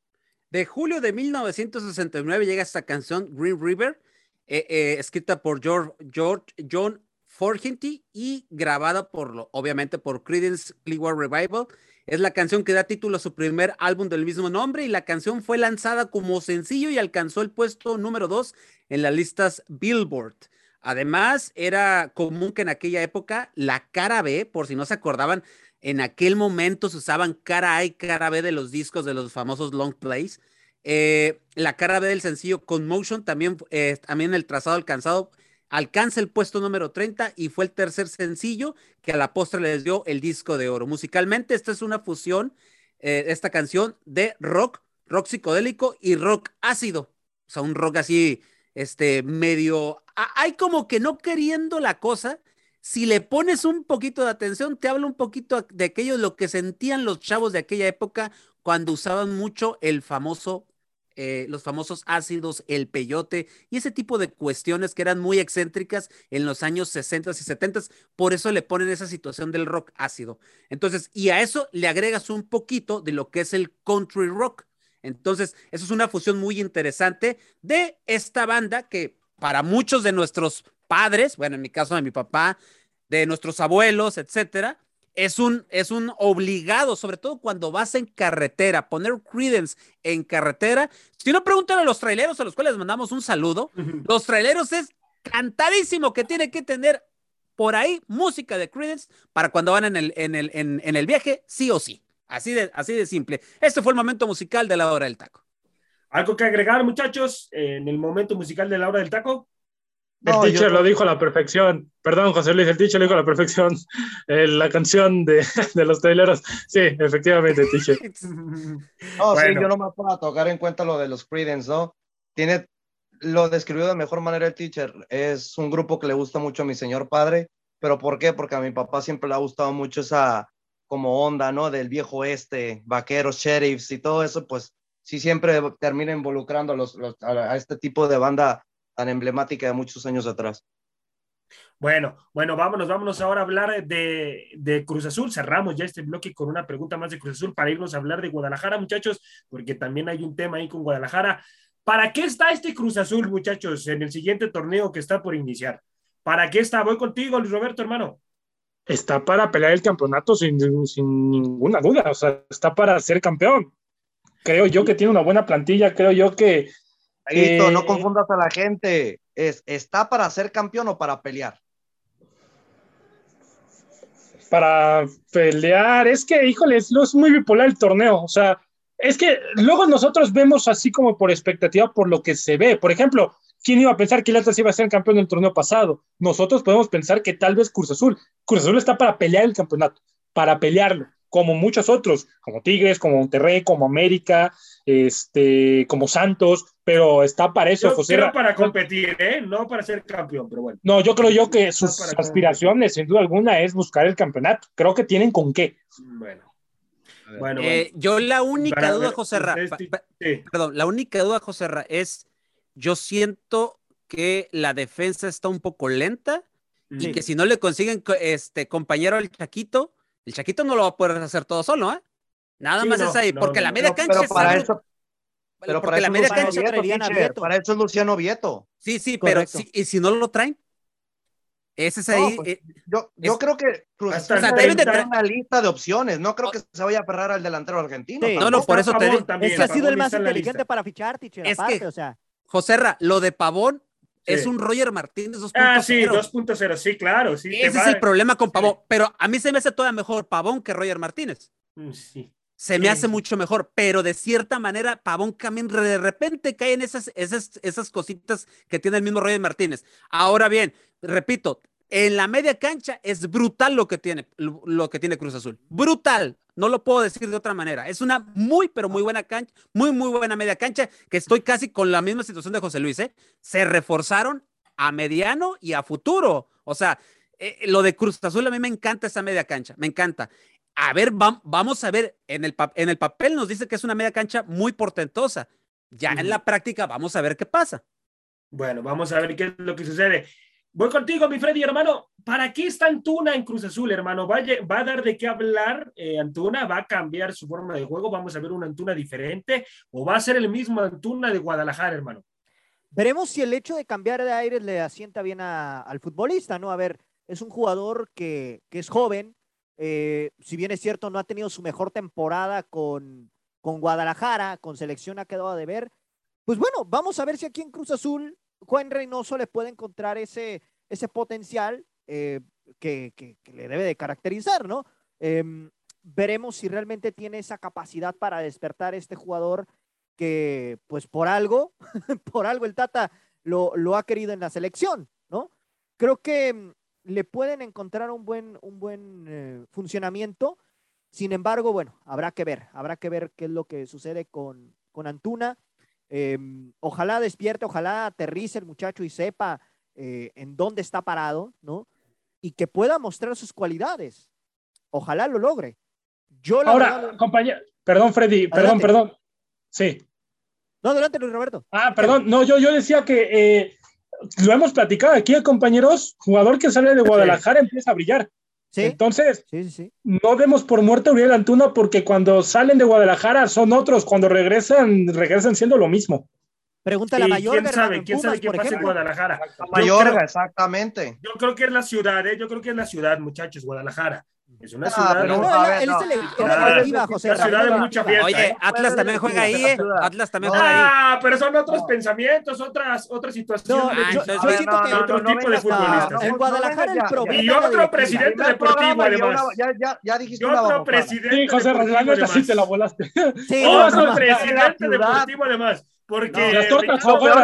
De julio de 1969 llega esta canción, Green River, eh, eh, escrita por George, George, John Forgenty y grabada por, obviamente, por Creedence Clearwater Revival. Es la canción que da título a su primer álbum del mismo nombre y la canción fue lanzada como sencillo y alcanzó el puesto número dos en las listas Billboard. Además, era común que en aquella época la cara B, por si no se acordaban, en aquel momento se usaban cara A y cara B de los discos de los famosos long plays. Eh, la cara B del sencillo Conmotion también, eh, también el trazado alcanzado alcanza el puesto número 30 y fue el tercer sencillo que a la postre les dio el disco de oro. Musicalmente, esta es una fusión, eh, esta canción de rock, rock psicodélico y rock ácido. O sea, un rock así, este, medio, hay como que no queriendo la cosa. Si le pones un poquito de atención, te habla un poquito de aquello, lo que sentían los chavos de aquella época cuando usaban mucho el famoso eh, los famosos ácidos, el peyote y ese tipo de cuestiones que eran muy excéntricas en los años 60 y 70. Por eso le ponen esa situación del rock ácido. Entonces, y a eso le agregas un poquito de lo que es el country rock. Entonces, eso es una fusión muy interesante de esta banda que para muchos de nuestros padres, bueno, en mi caso de mi papá, de nuestros abuelos, etcétera, es un, es un obligado, sobre todo cuando vas en carretera, poner Credence en carretera. Si no, preguntan a los traileros a los cuales mandamos un saludo. Los traileros es cantadísimo que tiene que tener por ahí música de Credence para cuando van en el, en el, en, en el viaje, sí o sí. Así de, así de simple. Este fue el momento musical de la hora del taco. ¿Algo que agregar, muchachos, en el momento musical de la hora del taco? El No, teacher yo- lo dijo a la perfección. Perdón, José Luis, el teacher lo dijo a la perfección. [LAUGHS] Eh, la canción de, [LAUGHS] de los traileros. Sí, efectivamente, teacher. [LAUGHS] No, sí, Bueno. yo nomás para tocar en cuenta lo de los Creedence, ¿no? Tiene, lo describió de mejor manera el teacher. Es un grupo que le gusta mucho a mi señor padre, pero ¿por qué? Porque a mi papá siempre le ha gustado mucho esa como onda, ¿no? Del viejo oeste, vaqueros, sheriffs y todo eso, pues sí siempre termina involucrando a, los, los- a, a este tipo de banda tan emblemática de muchos años atrás. Bueno, bueno, vámonos, vámonos ahora a hablar de, de Cruz Azul. Cerramos ya este bloque con una pregunta más de Cruz Azul para irnos a hablar de Guadalajara, muchachos, porque también hay un tema ahí con Guadalajara. ¿Para qué está este Cruz Azul, muchachos, en el siguiente torneo que está por iniciar? ¿Para qué está? Voy contigo, Luis Roberto, hermano. Está para pelear el campeonato sin, sin ninguna duda. O sea, está para ser campeón. Creo yo que tiene una buena plantilla. Creo yo que Aguito, Eh, no confundas a la gente. Es, ¿Está para ser campeón o para pelear? para pelear, es que, híjole, es, es muy bipolar el torneo. O sea, es que luego nosotros vemos así como por expectativa por lo que se ve. Por ejemplo, ¿quién iba a pensar que el Atlas iba a ser campeón del torneo pasado? Nosotros podemos pensar que tal vez Cruz Azul. Cruz Azul está para pelear el campeonato, para pelearlo, como muchos otros, como Tigres, como Monterrey, como América, este, como Santos, pero está para eso, Yo José. creo para competir, ¿eh? No para ser campeón, pero bueno. No, yo creo yo que sus aspiraciones, sin duda alguna, es buscar el campeonato. Creo que tienen con qué. Bueno. Bueno, Eh, yo la única Para duda, ver, José Ra, pa- pa- perdón, la única duda, José Ra, es yo siento que la defensa está un poco lenta y que si no le consiguen co- este compañero al Chaquito, el Chaquito no lo va a poder hacer todo solo, ¿eh? Nada Sí, más no, es ahí, no, porque no, la media Pero, cancha pero es para algo- eso, pero porque para la eso media Luciano cancha, traerían a Vieto. para eso es Luciano Vieto. sí, sí, pero Correcto. si, y si no lo traen, ese es No, ahí, pues, eh, Yo, yo Es- creo que Cruz Azul el debe 30. dar una lista de opciones. No creo que se vaya a aferrar al delantero argentino. Sí. No, no, por eso te digo. también, Es que ha sido el más inteligente para fichar, teacher, Es aparte, que- o sea. José Ra, lo de Pavón Sí. es un Roger Martínez 2.0. Ah, sí, 2.0, sí, claro. Sí, Ese es el problema con sí. Pavón, pero a mí se me hace todavía mejor Pavón que Roger Martínez. Mm, Sí. Se me hace mucho mejor, pero de cierta manera Pavón también de repente cae en esas, esas, esas cositas que tiene el mismo Roger Martínez. Ahora bien, repito, en la media cancha es brutal lo que tiene, lo, que tiene Cruz Azul. Brutal. No lo puedo decir de otra manera. Es una muy, pero muy buena cancha, muy, muy buena media cancha, que estoy casi con la misma situación de José Luis, ¿eh? Se reforzaron a mediano y a futuro. O sea, eh, lo de Cruz Azul a mí me encanta esa media cancha, me encanta. A ver, vam- vamos a ver, en el, en el papel nos dice que es una media cancha muy portentosa. Ya en la práctica vamos a ver qué pasa. Bueno, vamos a ver qué es lo que sucede. Voy contigo, mi Freddy, hermano. ¿Para qué está Antuna en Cruz Azul, hermano? ¿Va a, va a dar de qué hablar eh, Antuna? ¿Va a cambiar su forma de juego? ¿Vamos a ver una Antuna diferente? ¿O va a ser el mismo Antuna de Guadalajara, hermano? Veremos si el hecho de cambiar de aires le asienta bien al futbolista, ¿no? A ver, es un jugador que, que es joven, eh, si bien es cierto, no ha tenido su mejor temporada con, con Guadalajara, con selección ha quedado de ver. Pues bueno, vamos a ver si aquí en Cruz Azul Juan Reynoso le puede encontrar ese, ese potencial eh, que, que- le debe de caracterizar, ¿no? Em, veremos si realmente tiene esa capacidad para despertar este jugador que, pues por algo, [LAUGHS] por algo el Tata lo, lo ha querido en la selección, ¿no? Creo que mm, le pueden encontrar un buen, un buen eh, funcionamiento. Sin embargo, bueno, habrá que ver, habrá que ver qué es lo que sucede con, con Antuna. Eh, ojalá despierte, ojalá aterrice el muchacho y sepa eh, en dónde está parado, ¿no? Y que pueda mostrar sus cualidades. Ojalá lo logre. Yo la Ahora, verdad- compañero, perdón, Freddy, perdón, Adelante. perdón. Sí. No, adelante, Luis Roberto. Ah, perdón, no, yo, yo decía que eh, lo hemos platicado aquí, compañeros. Jugador que sale de Guadalajara empieza a brillar. Sí, Entonces, sí, sí, sí. no demos por muerto a Uriel Antuna porque cuando salen de Guadalajara son otros, cuando regresan, regresan siendo lo mismo. Pregúntale a Mayorga, ¿Quién sabe? ¿Quién Pumas, sabe qué pasa en. Guadalajara? Mayorga, exactamente. Yo creo que es la ciudad, ¿eh? Yo creo que es la ciudad, muchachos, Guadalajara. Es una ciudad. de mucha fiesta. Oye, ¿eh? Atlas también juega ahí, ¿eh? Atlas también juega ahí. Ah, pero son otros pensamientos, otras, otras situaciones. No, yo, yo siento no, que no, otro tipo de futbolistas. en ¿eh? no Guadalajara el problema Y otro presidente deportivo, además. ya, ya, ya dijiste otro presidente. Sí, José neta sí te la volaste. [LAUGHS] Otro presidente deportivo, además. Porque Las tortas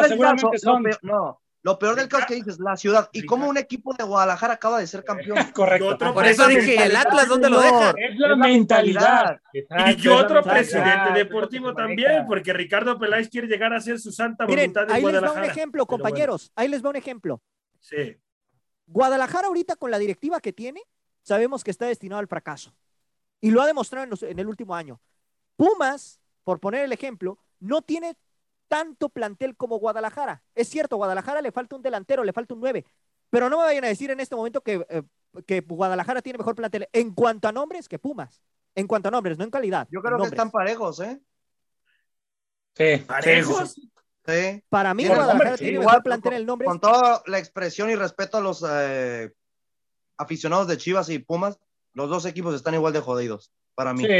seguramente son. no, lo peor del caso es que dices la ciudad y cómo un equipo de Guadalajara acaba de ser campeón. [LAUGHS] Correcto. Otro Por eso dije, el Atlas, ¿dónde lo deja? Es la Es la mentalidad. Y Exacto, yo es otro presidente mentalidad, deportivo también, porque Ricardo Peláez quiere llegar a ser su santa Miren, voluntad en ahí les va un Guadalajara. ejemplo, bueno, compañeros. Ahí les va un ejemplo. sí. Guadalajara ahorita con la directiva que tiene, sabemos que está destinado al fracaso. Y lo ha demostrado en, los- en el último año. Pumas, por poner el ejemplo, no tiene tanto plantel como Guadalajara. Es cierto, Guadalajara le falta un delantero, le falta un 9. Pero no me vayan a decir en este momento que, eh, que Guadalajara tiene mejor plantel en cuanto a nombres que Pumas. En cuanto a nombres, no en calidad. Yo creo que están parejos, ¿eh? Sí, ¿Parejos? sí. Para mí, Sí, Guadalajara hombre, tiene igual, mejor plantel en nombres. Con toda la expresión y respeto a los eh, aficionados de Chivas y Pumas, los dos equipos están igual de jodidos, para mí. Sí,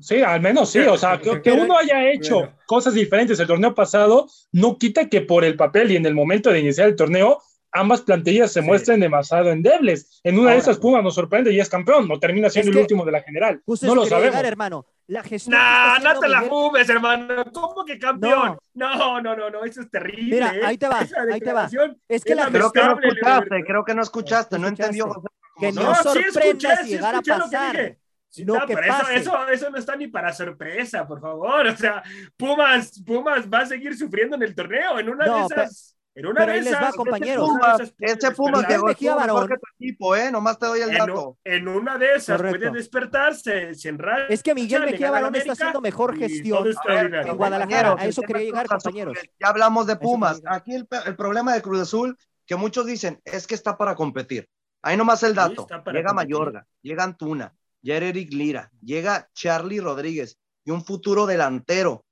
sí, al menos sí. O sea, que, que uno haya hecho Bueno. cosas diferentes el torneo pasado no quita que por el papel y en el momento de iniciar el torneo ambas plantillas se Sí. muestren demasiado endebles. En una de Ahora, esas Pumas nos sorprende y es campeón, no termina siendo el último de la general. No lo sabemos. llegar, hermano. La gestión. Nah, no te la Miguel- fumes, hermano. ¿Cómo que campeón? No, no, no, no, eso es terrible. Mira, ¿eh? ahí te va, ahí te va. Es que es la Creo que no escuchaste, creo que no escuchaste, no No entendió. escuchaste. José, Que cómo no son. sí sorprenda escuché, si sí llegara a escuché lo que No que pero eso, pase. eso, eso no está ni para sorpresa, por favor. O sea, Pumas, Pumas va a seguir sufriendo en el torneo. En una No, de esas. En una pero de ahí les va, esas. compañeros. de Pumas, esas Mejía estuvo mejor Barón. que tu equipo, ¿eh? Nomás te doy el En, dato. en una de esas Correcto. puede despertarse, se enracha, Es que Miguel Mejía Barón está haciendo mejor y gestión en Guadalajara. A eso quería llegar, compañeros. Ya hablamos de Pumas. Aquí el, el problema de Cruz Azul, que muchos dicen, es que está para competir. Ahí nomás el dato. está para llega competir. Mayorga, llega Antuna, llega Eric Lira, llega Charlie Rodríguez y un futuro delantero.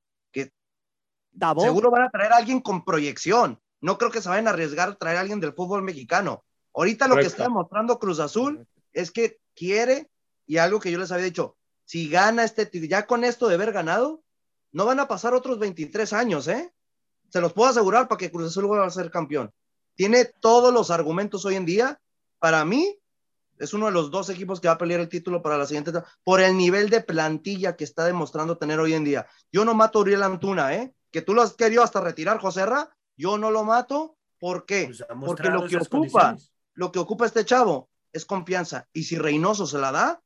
Davo, Seguro van a traer a alguien con proyección. No creo que se vayan a arriesgar a traer a alguien del fútbol mexicano. Ahorita lo que está demostrando Cruz Azul es que quiere, y algo que yo les había dicho, si gana este, ya con esto de haber ganado, no van a pasar otros 23 años, ¿eh? Se los puedo asegurar para que Cruz Azul vuelva a ser campeón. Tiene todos los argumentos hoy en día. Para mí, es uno de los dos equipos que va a pelear el título para la siguiente por el nivel de plantilla que está demostrando tener hoy en día. Yo no mato a Uriel Antuna, ¿eh? Que tú lo has querido hasta retirar, José Ra. Yo no lo mato. ¿Por qué? Pues Porque lo que ocupa, lo que ocupa este chavo es confianza. Y si Reynoso se la da,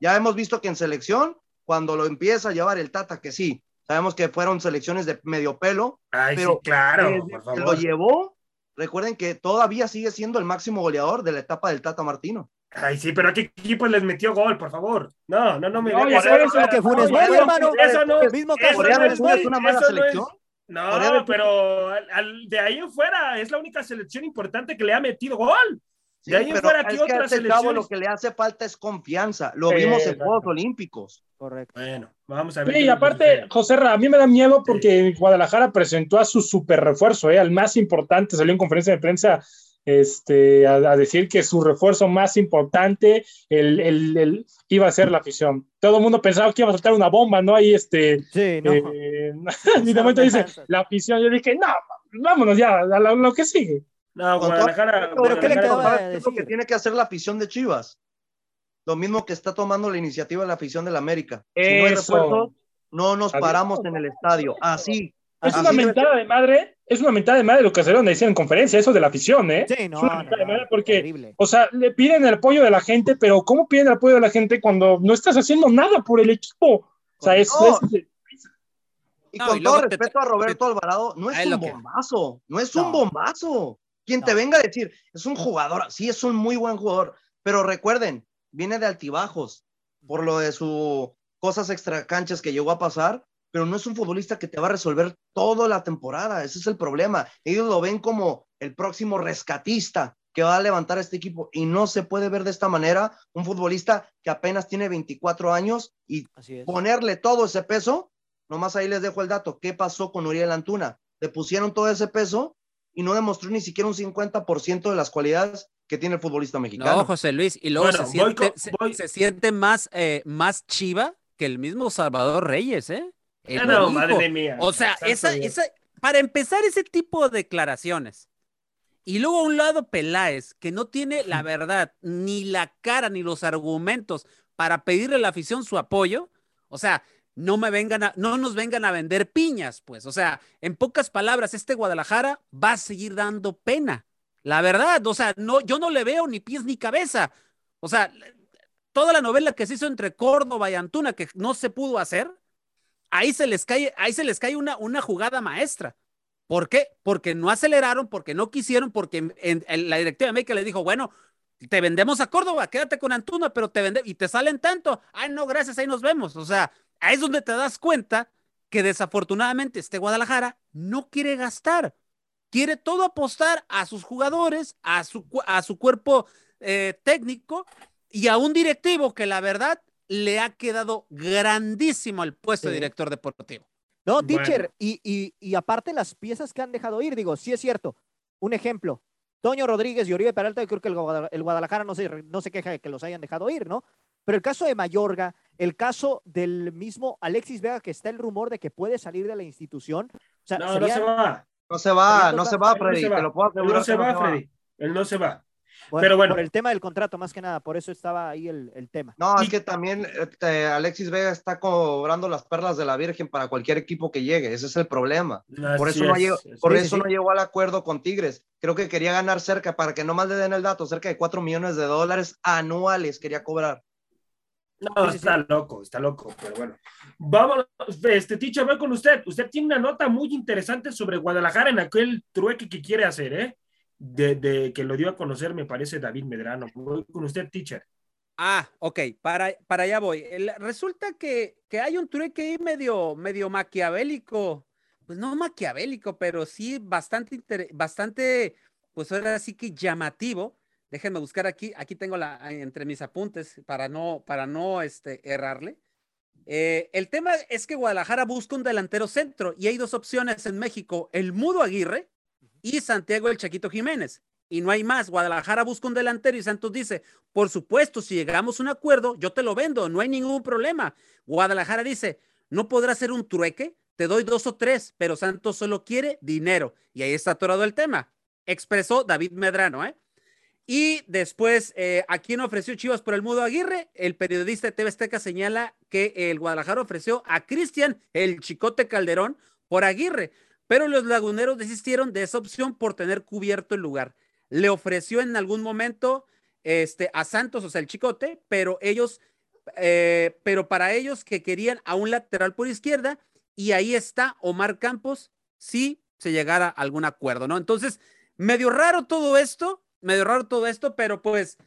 ya hemos visto que en selección, cuando lo empieza a llevar el Tata, que sí, sabemos que fueron selecciones de medio pelo, Ay, pero sí, claro, por favor. lo llevó, recuerden que todavía sigue siendo el máximo goleador de la etapa del Tata Martino. Ay, sí, pero ¿a qué equipo les metió gol, por favor? No, no, no me No, sabes, lo que Funes No, Mori, eso- hermano. Eso no, Mismo eso caso. No es una mala eso no es- selección. No, pero al- al- de ahí en fuera es la única selección importante que le ha metido gol. Sí, De ahí en fuera, ¿qué que a otras chavo selecciones? lo que le hace falta es confianza. Lo vimos en. Juegos Olímpicos. Correcto. Bueno, vamos a ver. Sí, y aparte. José Ra, a mí me da miedo porque Guadalajara presentó a su super refuerzo, ¿eh? al más importante, salió en conferencia de prensa este, a, a decir que su refuerzo más importante el, el- el- iba a ser la afición. Todo el mundo pensaba que iba a saltar una bomba, ¿no? Ahí, este, Sí, no. eh, [LAUGHS] y de momento dice, la afición, yo dije, no, vámonos ya, a lo, lo que sigue. No, Guadalajara. Pero ¿qué le quedaba ¿Sabes de lo que decir? tiene que hacer la afición de Chivas? Lo mismo que está tomando la iniciativa la afición del América. Si no hay refuerzos, no nos Adiós. paramos en el estadio. Así. Es Así una mentada de madre, es una mentada de madre lo que se decir en conferencia, eso de la afición, ¿eh? Sí, no, Es una no, mentada de madre porque horrible. O sea, le piden el apoyo de la gente, pero ¿cómo piden el apoyo de la gente cuando no estás haciendo nada por el equipo? O sea, es, No. es- Y No, con y todo te- respeto a Roberto Alvarado, no es un que- bombazo, no es No. un bombazo. Quien te venga a decir, es un jugador, sí es un muy buen jugador, pero recuerden, viene de altibajos por lo de sus cosas extracanchas que llegó a pasar, pero no es un futbolista que te va a resolver toda la temporada, ese es el problema. Ellos lo ven como el próximo rescatista que va a levantar a este equipo y no se puede ver de esta manera un futbolista que apenas tiene 24 años y ponerle todo ese peso, nomás ahí les dejo el dato, ¿qué pasó con Uriel Antuna? Le pusieron todo ese peso y no demostró ni siquiera un 50% de las cualidades que tiene el futbolista mexicano. No, José Luis, y luego se, siente, se, siente, más, eh, más chiva que el mismo Salvador Reyes, ¿eh? no, madre mía. O sea, esa, esa, para empezar ese tipo de declaraciones. Y luego a un lado Peláez, que no tiene la [LAUGHS] verdad, ni la cara, ni los argumentos para pedirle a la afición su apoyo. O sea, no me vengan a, no nos vengan a vender piñas, pues. O sea, en pocas palabras, este Guadalajara va a seguir dando pena. La verdad, o sea, no, yo no le veo ni pies ni cabeza. O sea, toda la novela que se hizo entre Córdoba y Antuna, que no se pudo hacer, ahí se les cae, ahí se les cae una, una jugada maestra. ¿Por qué? Porque no aceleraron, porque no quisieron, porque en, la directiva de América le dijo, bueno, te vendemos a Córdoba, quédate con Antuna, pero te vende y te salen tanto. Ay, no, gracias, ahí nos vemos. O sea, ahí es donde te das cuenta que desafortunadamente este Guadalajara no quiere gastar, quiere todo apostar a sus jugadores, a su, a su cuerpo eh, técnico y a un directivo que la verdad le ha quedado grandísimo el puesto de director deportivo. No, teacher, y, y, y, aparte las piezas que han dejado ir, digo, sí es cierto. Un ejemplo, Toño Rodríguez y Oribe Peralta, yo creo que el Guadalajara no se, no se queja de que los hayan dejado ir, ¿no? Pero el caso de Mayorga, el caso del mismo Alexis Vega, que está el rumor de que puede salir de la institución. O sea, no, no se va. No se va, no se va, Freddy. Te lo puedo no se va, Freddy. Él no se va pero bueno. Por el tema del contrato, más que nada, por eso estaba ahí el, tema. No, es que también este, Alexis Vega está cobrando las perlas de la Virgen para cualquier equipo que llegue, ese es el problema. por eso, no, llegó, por eso no llegó al acuerdo con Tigres. Creo que quería ganar cerca, para que no más le den el dato, cerca de 4 millones de dólares anuales quería cobrar. No, está loco, está loco, pero bueno. Vamos, este Ticho, voy con usted. Usted tiene una nota muy interesante sobre Guadalajara en aquel trueque que quiere hacer, ¿eh? de, que lo dio a conocer, me parece David Medrano. Voy con usted, teacher. Ah, ok, para, para allá voy. resulta que, que, hay un trueque medio, medio maquiavélico, pues no maquiavélico, pero sí bastante, bastante, pues ahora sí que llamativo. Déjenme buscar aquí, aquí tengo la, entre mis apuntes para no, para no este, errarle. Eh, el tema es que Guadalajara busca un delantero centro y hay dos opciones en México, el Mudo Aguirre y Santiago el Chaquito Jiménez. Y no hay más. Guadalajara busca un delantero y Santos dice, por supuesto, si llegamos a un acuerdo, yo te lo vendo, no hay ningún problema. Guadalajara dice, no podrá ser un trueque, te doy dos o tres, pero Santos solo quiere dinero. Y ahí está atorado el tema. Expresó David Medrano, ¿eh? Y después, eh, ¿a quién ofreció Chivas por el Mudo Aguirre? El periodista de TV Azteca señala que el Guadalajara ofreció a Cristian, el Chicote Calderón, por Aguirre pero los laguneros desistieron de esa opción por tener cubierto el lugar. Le ofreció en algún momento este, a Santos, o sea, el chicote, pero ellos, eh, pero para ellos que querían a un lateral por izquierda, y ahí está Omar Campos, si se llegara a algún acuerdo, ¿no? Entonces, medio raro todo esto, medio raro todo esto, pero pues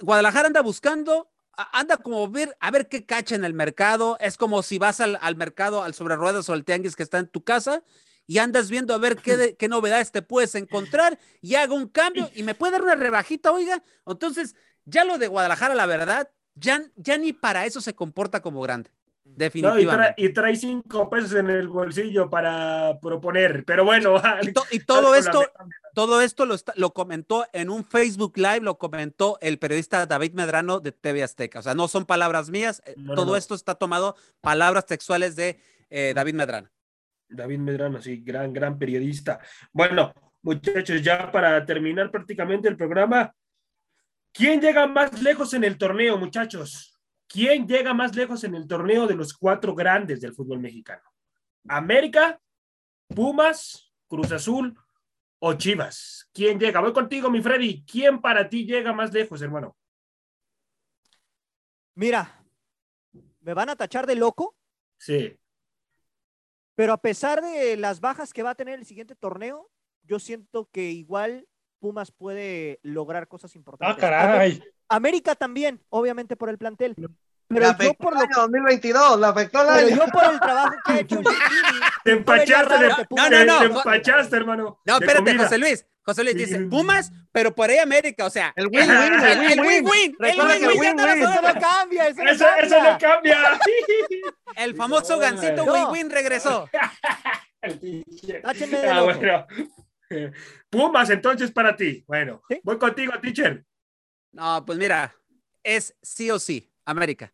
Guadalajara anda buscando, anda como ver, a ver qué cacha en el mercado, es como si vas al, al mercado, al sobre ruedas o al tianguis que está en tu casa y andas viendo a ver qué, qué novedades te puedes encontrar y hago un cambio y me puede dar una rebajita, oiga. Entonces, ya lo de Guadalajara, la verdad, ya, ya ni para eso se comporta como grande. Definitivamente. y, trae, cinco pesos en el bolsillo para proponer, pero bueno. Y, todo [LAUGHS] esto, todo esto lo, lo, comentó en un Facebook Live, lo comentó el periodista David Medrano de TV Azteca. O sea, no son palabras mías, eh, todo esto está tomado palabras textuales de eh, David Medrano. David Medrano, sí, gran, gran periodista. Bueno, muchachos, ya para terminar prácticamente el programa, ¿quién llega más lejos en el torneo, muchachos? ¿Quién llega más lejos en el torneo de los cuatro grandes del fútbol mexicano? ¿América, Pumas, Cruz Azul o Chivas? ¿Quién llega? Voy contigo, mi Freddy. ¿Quién para ti llega más lejos, hermano? Mira, ¿me van a tachar de loco? Sí. Pero a pesar de las bajas que va a tener el siguiente torneo, yo siento que igual Pumas puede lograr cosas importantes. Ah, caray. América también, obviamente por el plantel. Pero yo por lo 2022, la afectó el Pero yo por el trabajo que ha hecho [LAUGHS] Te empachaste, de... no, no, no. Te empachaste, hermano. No, espérate, José Luis. José Luis dice, Pumas, pero por ahí América, o sea. El win-win, el win-win. El win-win, eso no cambia, eso, eso, no eso no cambia. [LAUGHS] El famoso gancito win-win regresó. [LAUGHS] Táchenme de ah, bueno. [LAUGHS] Pumas, entonces, para ti. Bueno, voy contigo, teacher. No, pues mira, es sí o sí, América.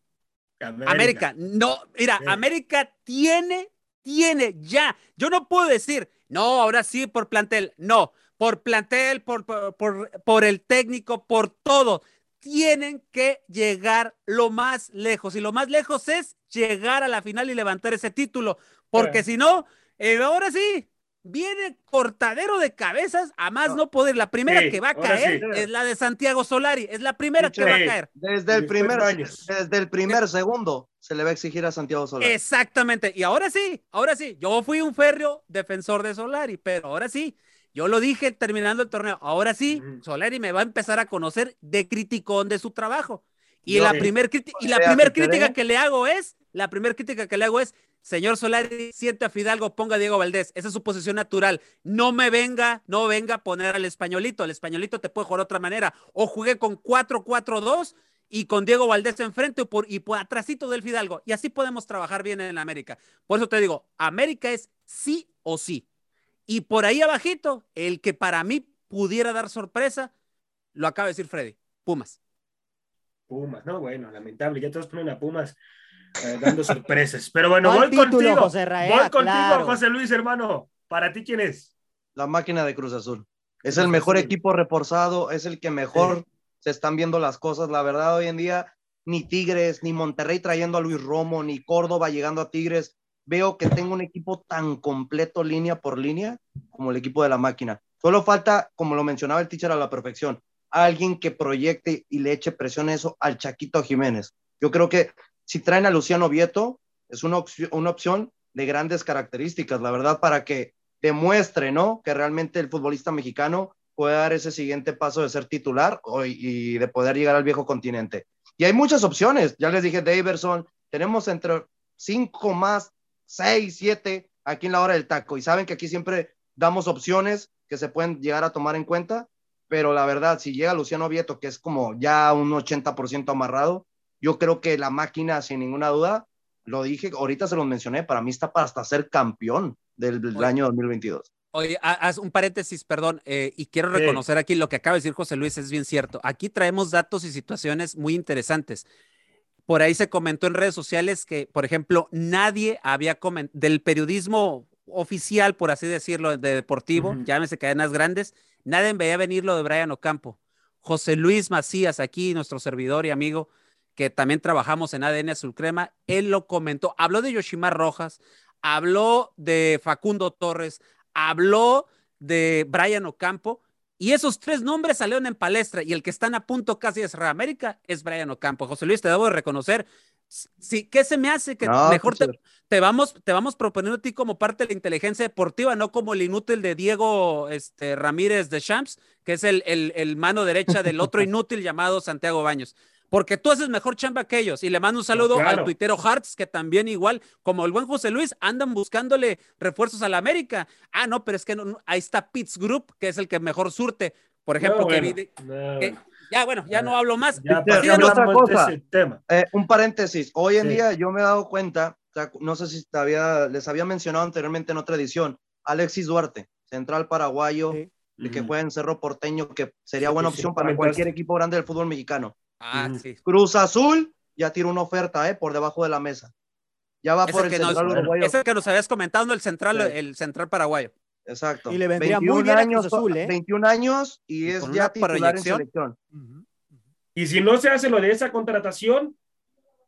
América, no, mira, América tiene, tiene ya. Yo no puedo decir, no, ahora sí por plantel, no, por plantel, por, por, por el técnico, por todo tienen que llegar lo más lejos. Y lo más lejos es llegar a la final y levantar ese título. Porque si no, eh, ahora sí, viene cortadero de cabezas a más no, poder. La primera que va a caer es la de Santiago Solari. Es la primera que va a caer. Desde el primer, desde el primer segundo se le va a exigir a Santiago Solari. Exactamente. Y ahora sí, ahora sí. Yo fui un férreo defensor de Solari, pero ahora sí yo lo dije terminando el torneo. Ahora sí, Solari me va a empezar a conocer de criticón de su trabajo. Y la primera y la primer crítica que le hago es, la primera crítica que le hago es, señor Solari, siente a Fidalgo, ponga a Diego Valdés. Esa es su posición natural. No me venga, no venga a poner al españolito. El españolito te puede jugar de otra manera. O jugué con 4-4-2 y con Diego Valdés enfrente por, y por del Fidalgo. Y así podemos trabajar bien en América. Por eso te digo, América es sí o sí. Y por ahí abajito, el que para mí pudiera dar sorpresa, lo acaba de decir Freddy, Pumas. Pumas, no, bueno, lamentable, ya todos ponen a Pumas eh, dando sorpresas. Pero bueno, voy contigo. José voy contigo, José Luis, hermano. ¿Para ti quién es? La máquina de Cruz Azul. Es el mejor equipo reforzado, es el que mejor se están viendo las cosas. La verdad, hoy en día, ni Tigres, ni Monterrey trayendo a Luis Romo, ni Córdoba llegando a Tigres veo que tengo un equipo tan completo línea por línea como el equipo de la máquina. Solo falta, como lo mencionaba el teacher a la perfección, alguien que proyecte y le eche presión a eso al Chaquito Jiménez. Yo creo que si traen a Luciano Vieto, es una, opción, una opción de grandes características, la verdad, para que demuestre, ¿no? Que realmente el futbolista mexicano puede dar ese siguiente paso de ser titular y de poder llegar al viejo continente. Y hay muchas opciones, ya les dije, Daverson, tenemos entre cinco más 6, 7 aquí en la hora del taco. Y saben que aquí siempre damos opciones que se pueden llegar a tomar en cuenta, pero la verdad, si llega Luciano Vieto, que es como ya un 80% amarrado, yo creo que la máquina, sin ninguna duda, lo dije, ahorita se lo mencioné, para mí está para hasta ser campeón del, año 2022. Oye, haz un paréntesis, perdón, eh, y quiero reconocer aquí lo que acaba de decir José Luis, es bien cierto. Aquí traemos datos y situaciones muy interesantes. Por ahí se comentó en redes sociales que, por ejemplo, nadie había comentado del periodismo oficial, por así decirlo, de deportivo, llámese cadenas grandes, nadie veía venir lo de Brian Ocampo. José Luis Macías, aquí, nuestro servidor y amigo, que también trabajamos en ADN Azul Crema, él lo comentó, habló de Yoshimar Rojas, habló de Facundo Torres, habló de Brian Ocampo, y esos tres nombres salieron en palestra y el que están a punto casi de cerrar América es Brian Ocampo. José Luis, te debo de reconocer. Sí, ¿qué se me hace que mejor te, vamos, te vamos proponiendo a ti como parte de la inteligencia deportiva, no como el inútil de Diego este, Ramírez de Champs, que es el, el, el mano derecha del otro [LAUGHS] inútil llamado Santiago Baños? Porque tú haces mejor chamba que ellos. Y le mando un saludo al tuitero Hartz, que también igual, como el buen José Luis, andan buscándole refuerzos a la América. Ah, no, pero es que ahí está Pitts Group, que es el que mejor surte. Por ejemplo, que, ya, bueno, ya no hablo más. Ya, otra cosa, eh, un paréntesis. Hoy en día yo me he dado cuenta, no sé si les había mencionado anteriormente en otra edición, Alexis Duarte, central paraguayo, de que juega en Cerro Porteño, que sería buena opción para cualquier equipo grande del fútbol mexicano. Ah, sí. Cruz Azul ya tiene una oferta, ¿eh? Por debajo de la mesa. Ya va por el central uruguayo. Ese que nos habías comentado, el central, el central paraguayo. Exacto. Y le vendría muy bien años, Azul, ¿eh? 21 años y es ya titular en selección. Y si no se hace lo de esa contratación,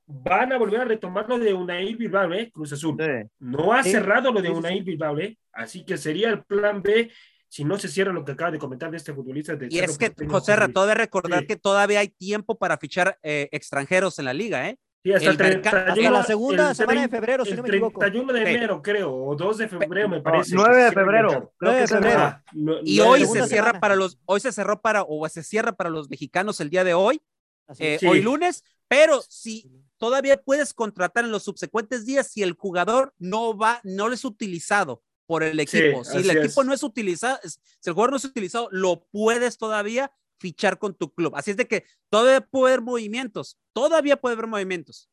van a volver a retomar lo de Unai Bilbao, ¿eh? Cruz Azul. No ha cerrado lo de Unai Bilbao, ¿eh? Así que sería el plan B si no se cierra lo que acaba de comentar de este futbolista. De y es que, José Rato, de recordar que todavía hay tiempo para fichar eh, extranjeros en la liga, ¿eh? Sí, hasta, el la segunda semana de febrero, si no me equivoco. 31 de enero, creo, o 2 de febrero, me parece. 9 de febrero. 9 de febrero. y hoy se cierra para los, hoy se cerró para, o se cierra para los mexicanos el día de hoy, eh, hoy lunes, pero si todavía puedes contratar en los subsecuentes días si el jugador no va, no les utilizado por el equipo. si el equipo no es utilizado, si el jugador no es utilizado, lo puedes todavía fichar con tu club. Así es de que todavía puede haber movimientos, todavía puede haber movimientos.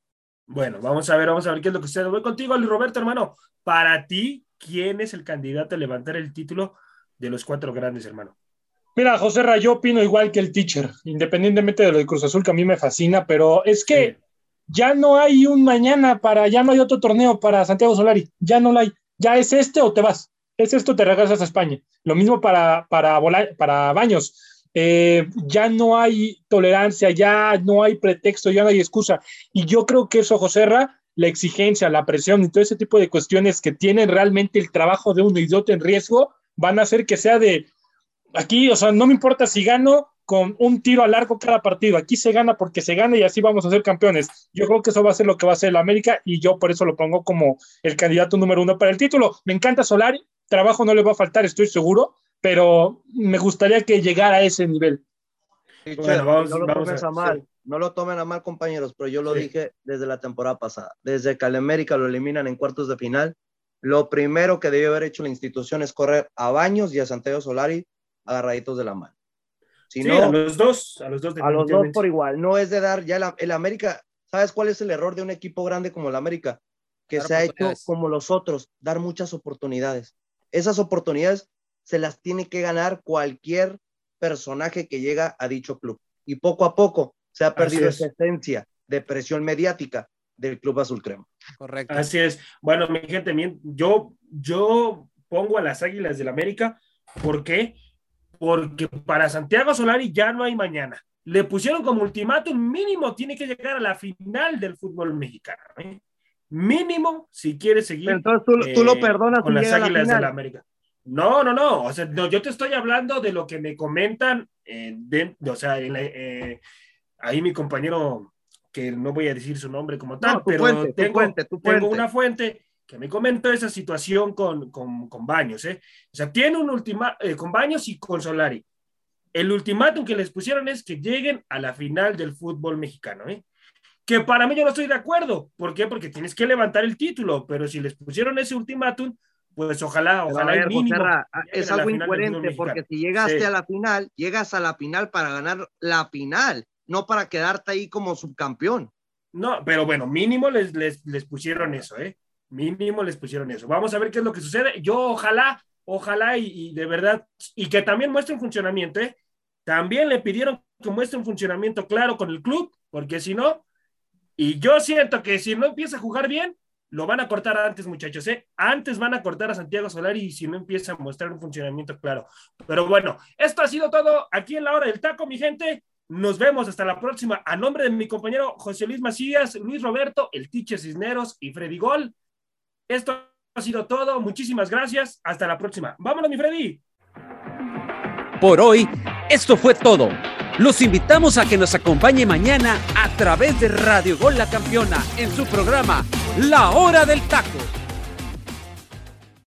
Bueno, vamos a ver, vamos a ver qué es lo que sucede. Voy contigo, Luis Roberto, hermano. Para ti, ¿quién es el candidato a levantar el título de los cuatro grandes, hermano. Mira, José Ra, yo opino igual que el teacher, independientemente de lo de Cruz Azul, que a mí me fascina, pero es que ya no hay un mañana para, ya no hay otro torneo para Santiago Solari, ya no lo hay, ya es este o te vas, es esto, te regresas a España. Lo mismo para, para, para Baños. Eh, ya no hay tolerancia, ya no hay pretexto, ya no hay excusa. Y yo creo que eso, José Ra, la exigencia, la presión y todo ese tipo de cuestiones que tienen realmente el trabajo de de otro en riesgo, van a hacer que sea de, aquí, o sea, no me importa si gano con un tiro a largo cada partido, aquí se gana porque se gana y así vamos a ser campeones. Yo creo que eso va a ser lo que va a hacer el América y yo por eso lo pongo como el candidato número uno para el título. Me encanta Solari, trabajo no le va a faltar, estoy seguro, pero me gustaría que llegara a ese nivel. no lo tomen a, mal, no lo tomen a mal, compañeros, pero yo lo dije desde la temporada pasada. Desde que al América lo eliminan en cuartos de final, lo primero que debió haber hecho la institución es correr a Baños y a Santiago Solari agarraditos de la mano. Si no, a los dos, a los dos, a los dos por igual. No es de dar ya el América. ¿Sabes cuál es el error de un equipo grande como el América? Que se ha hecho como los otros, dar muchas oportunidades. Esas oportunidades se las tiene que ganar cualquier personaje que llega a dicho club. Y poco a poco se ha perdido esa esencia de presión mediática del Club Azul Crema. Correcto. Así es. Bueno, mi gente, yo, yo pongo a las Águilas del América. ¿Por qué? Porque para Santiago Solari ya no hay mañana. Le pusieron como ultimátum mínimo, tiene que llegar a la final del fútbol mexicano. ¿eh? Mínimo si quiere seguir. entonces tú, lo eh, perdonas con las Águilas del América. No, no, no. O sea, no, yo te estoy hablando de lo que me comentan, eh, o sea, eh, ahí mi compañero, que no voy a decir su nombre como tal, pero tengo, una fuente que me comentó esa situación con, con, con Baños, ¿eh? O sea, tiene un ultima, eh, con Baños y con Solari. El ultimátum que les pusieron es que lleguen a la final del fútbol mexicano, ¿eh? Que para mí yo no estoy de acuerdo. ¿Por qué? Porque tienes que levantar el título, pero si les pusieron ese ultimátum, pues ojalá, ojalá es algo incoherente porque si llegaste a la final, llegas a la final para ganar la final, no para quedarte ahí como subcampeón. No, pero bueno, mínimo les, les, les pusieron eso, ¿eh? Mínimo les pusieron eso. Vamos a ver qué es lo que sucede. Yo ojalá, ojalá y, de verdad, y que también muestre un funcionamiento, ¿eh? También le pidieron que muestre un funcionamiento claro con el club, porque si no, y yo siento que si no empieza a jugar bien, lo van a cortar antes, muchachos, ¿eh? Antes van a cortar a Santiago Solari si no empieza a mostrar un funcionamiento claro. Pero bueno, esto ha sido todo aquí en la hora del taco, mi gente. Nos vemos hasta la próxima. A nombre de mi compañero José Luis Macías, Luis Roberto, el Tiche Cisneros y Freddy Gol. Esto ha sido todo. Muchísimas gracias. Hasta la próxima. Vámonos, mi Freddy. Por hoy, esto fue todo. Los invitamos a que nos acompañe mañana a través de Radio Gol La Campeona en su programa La Hora del Taco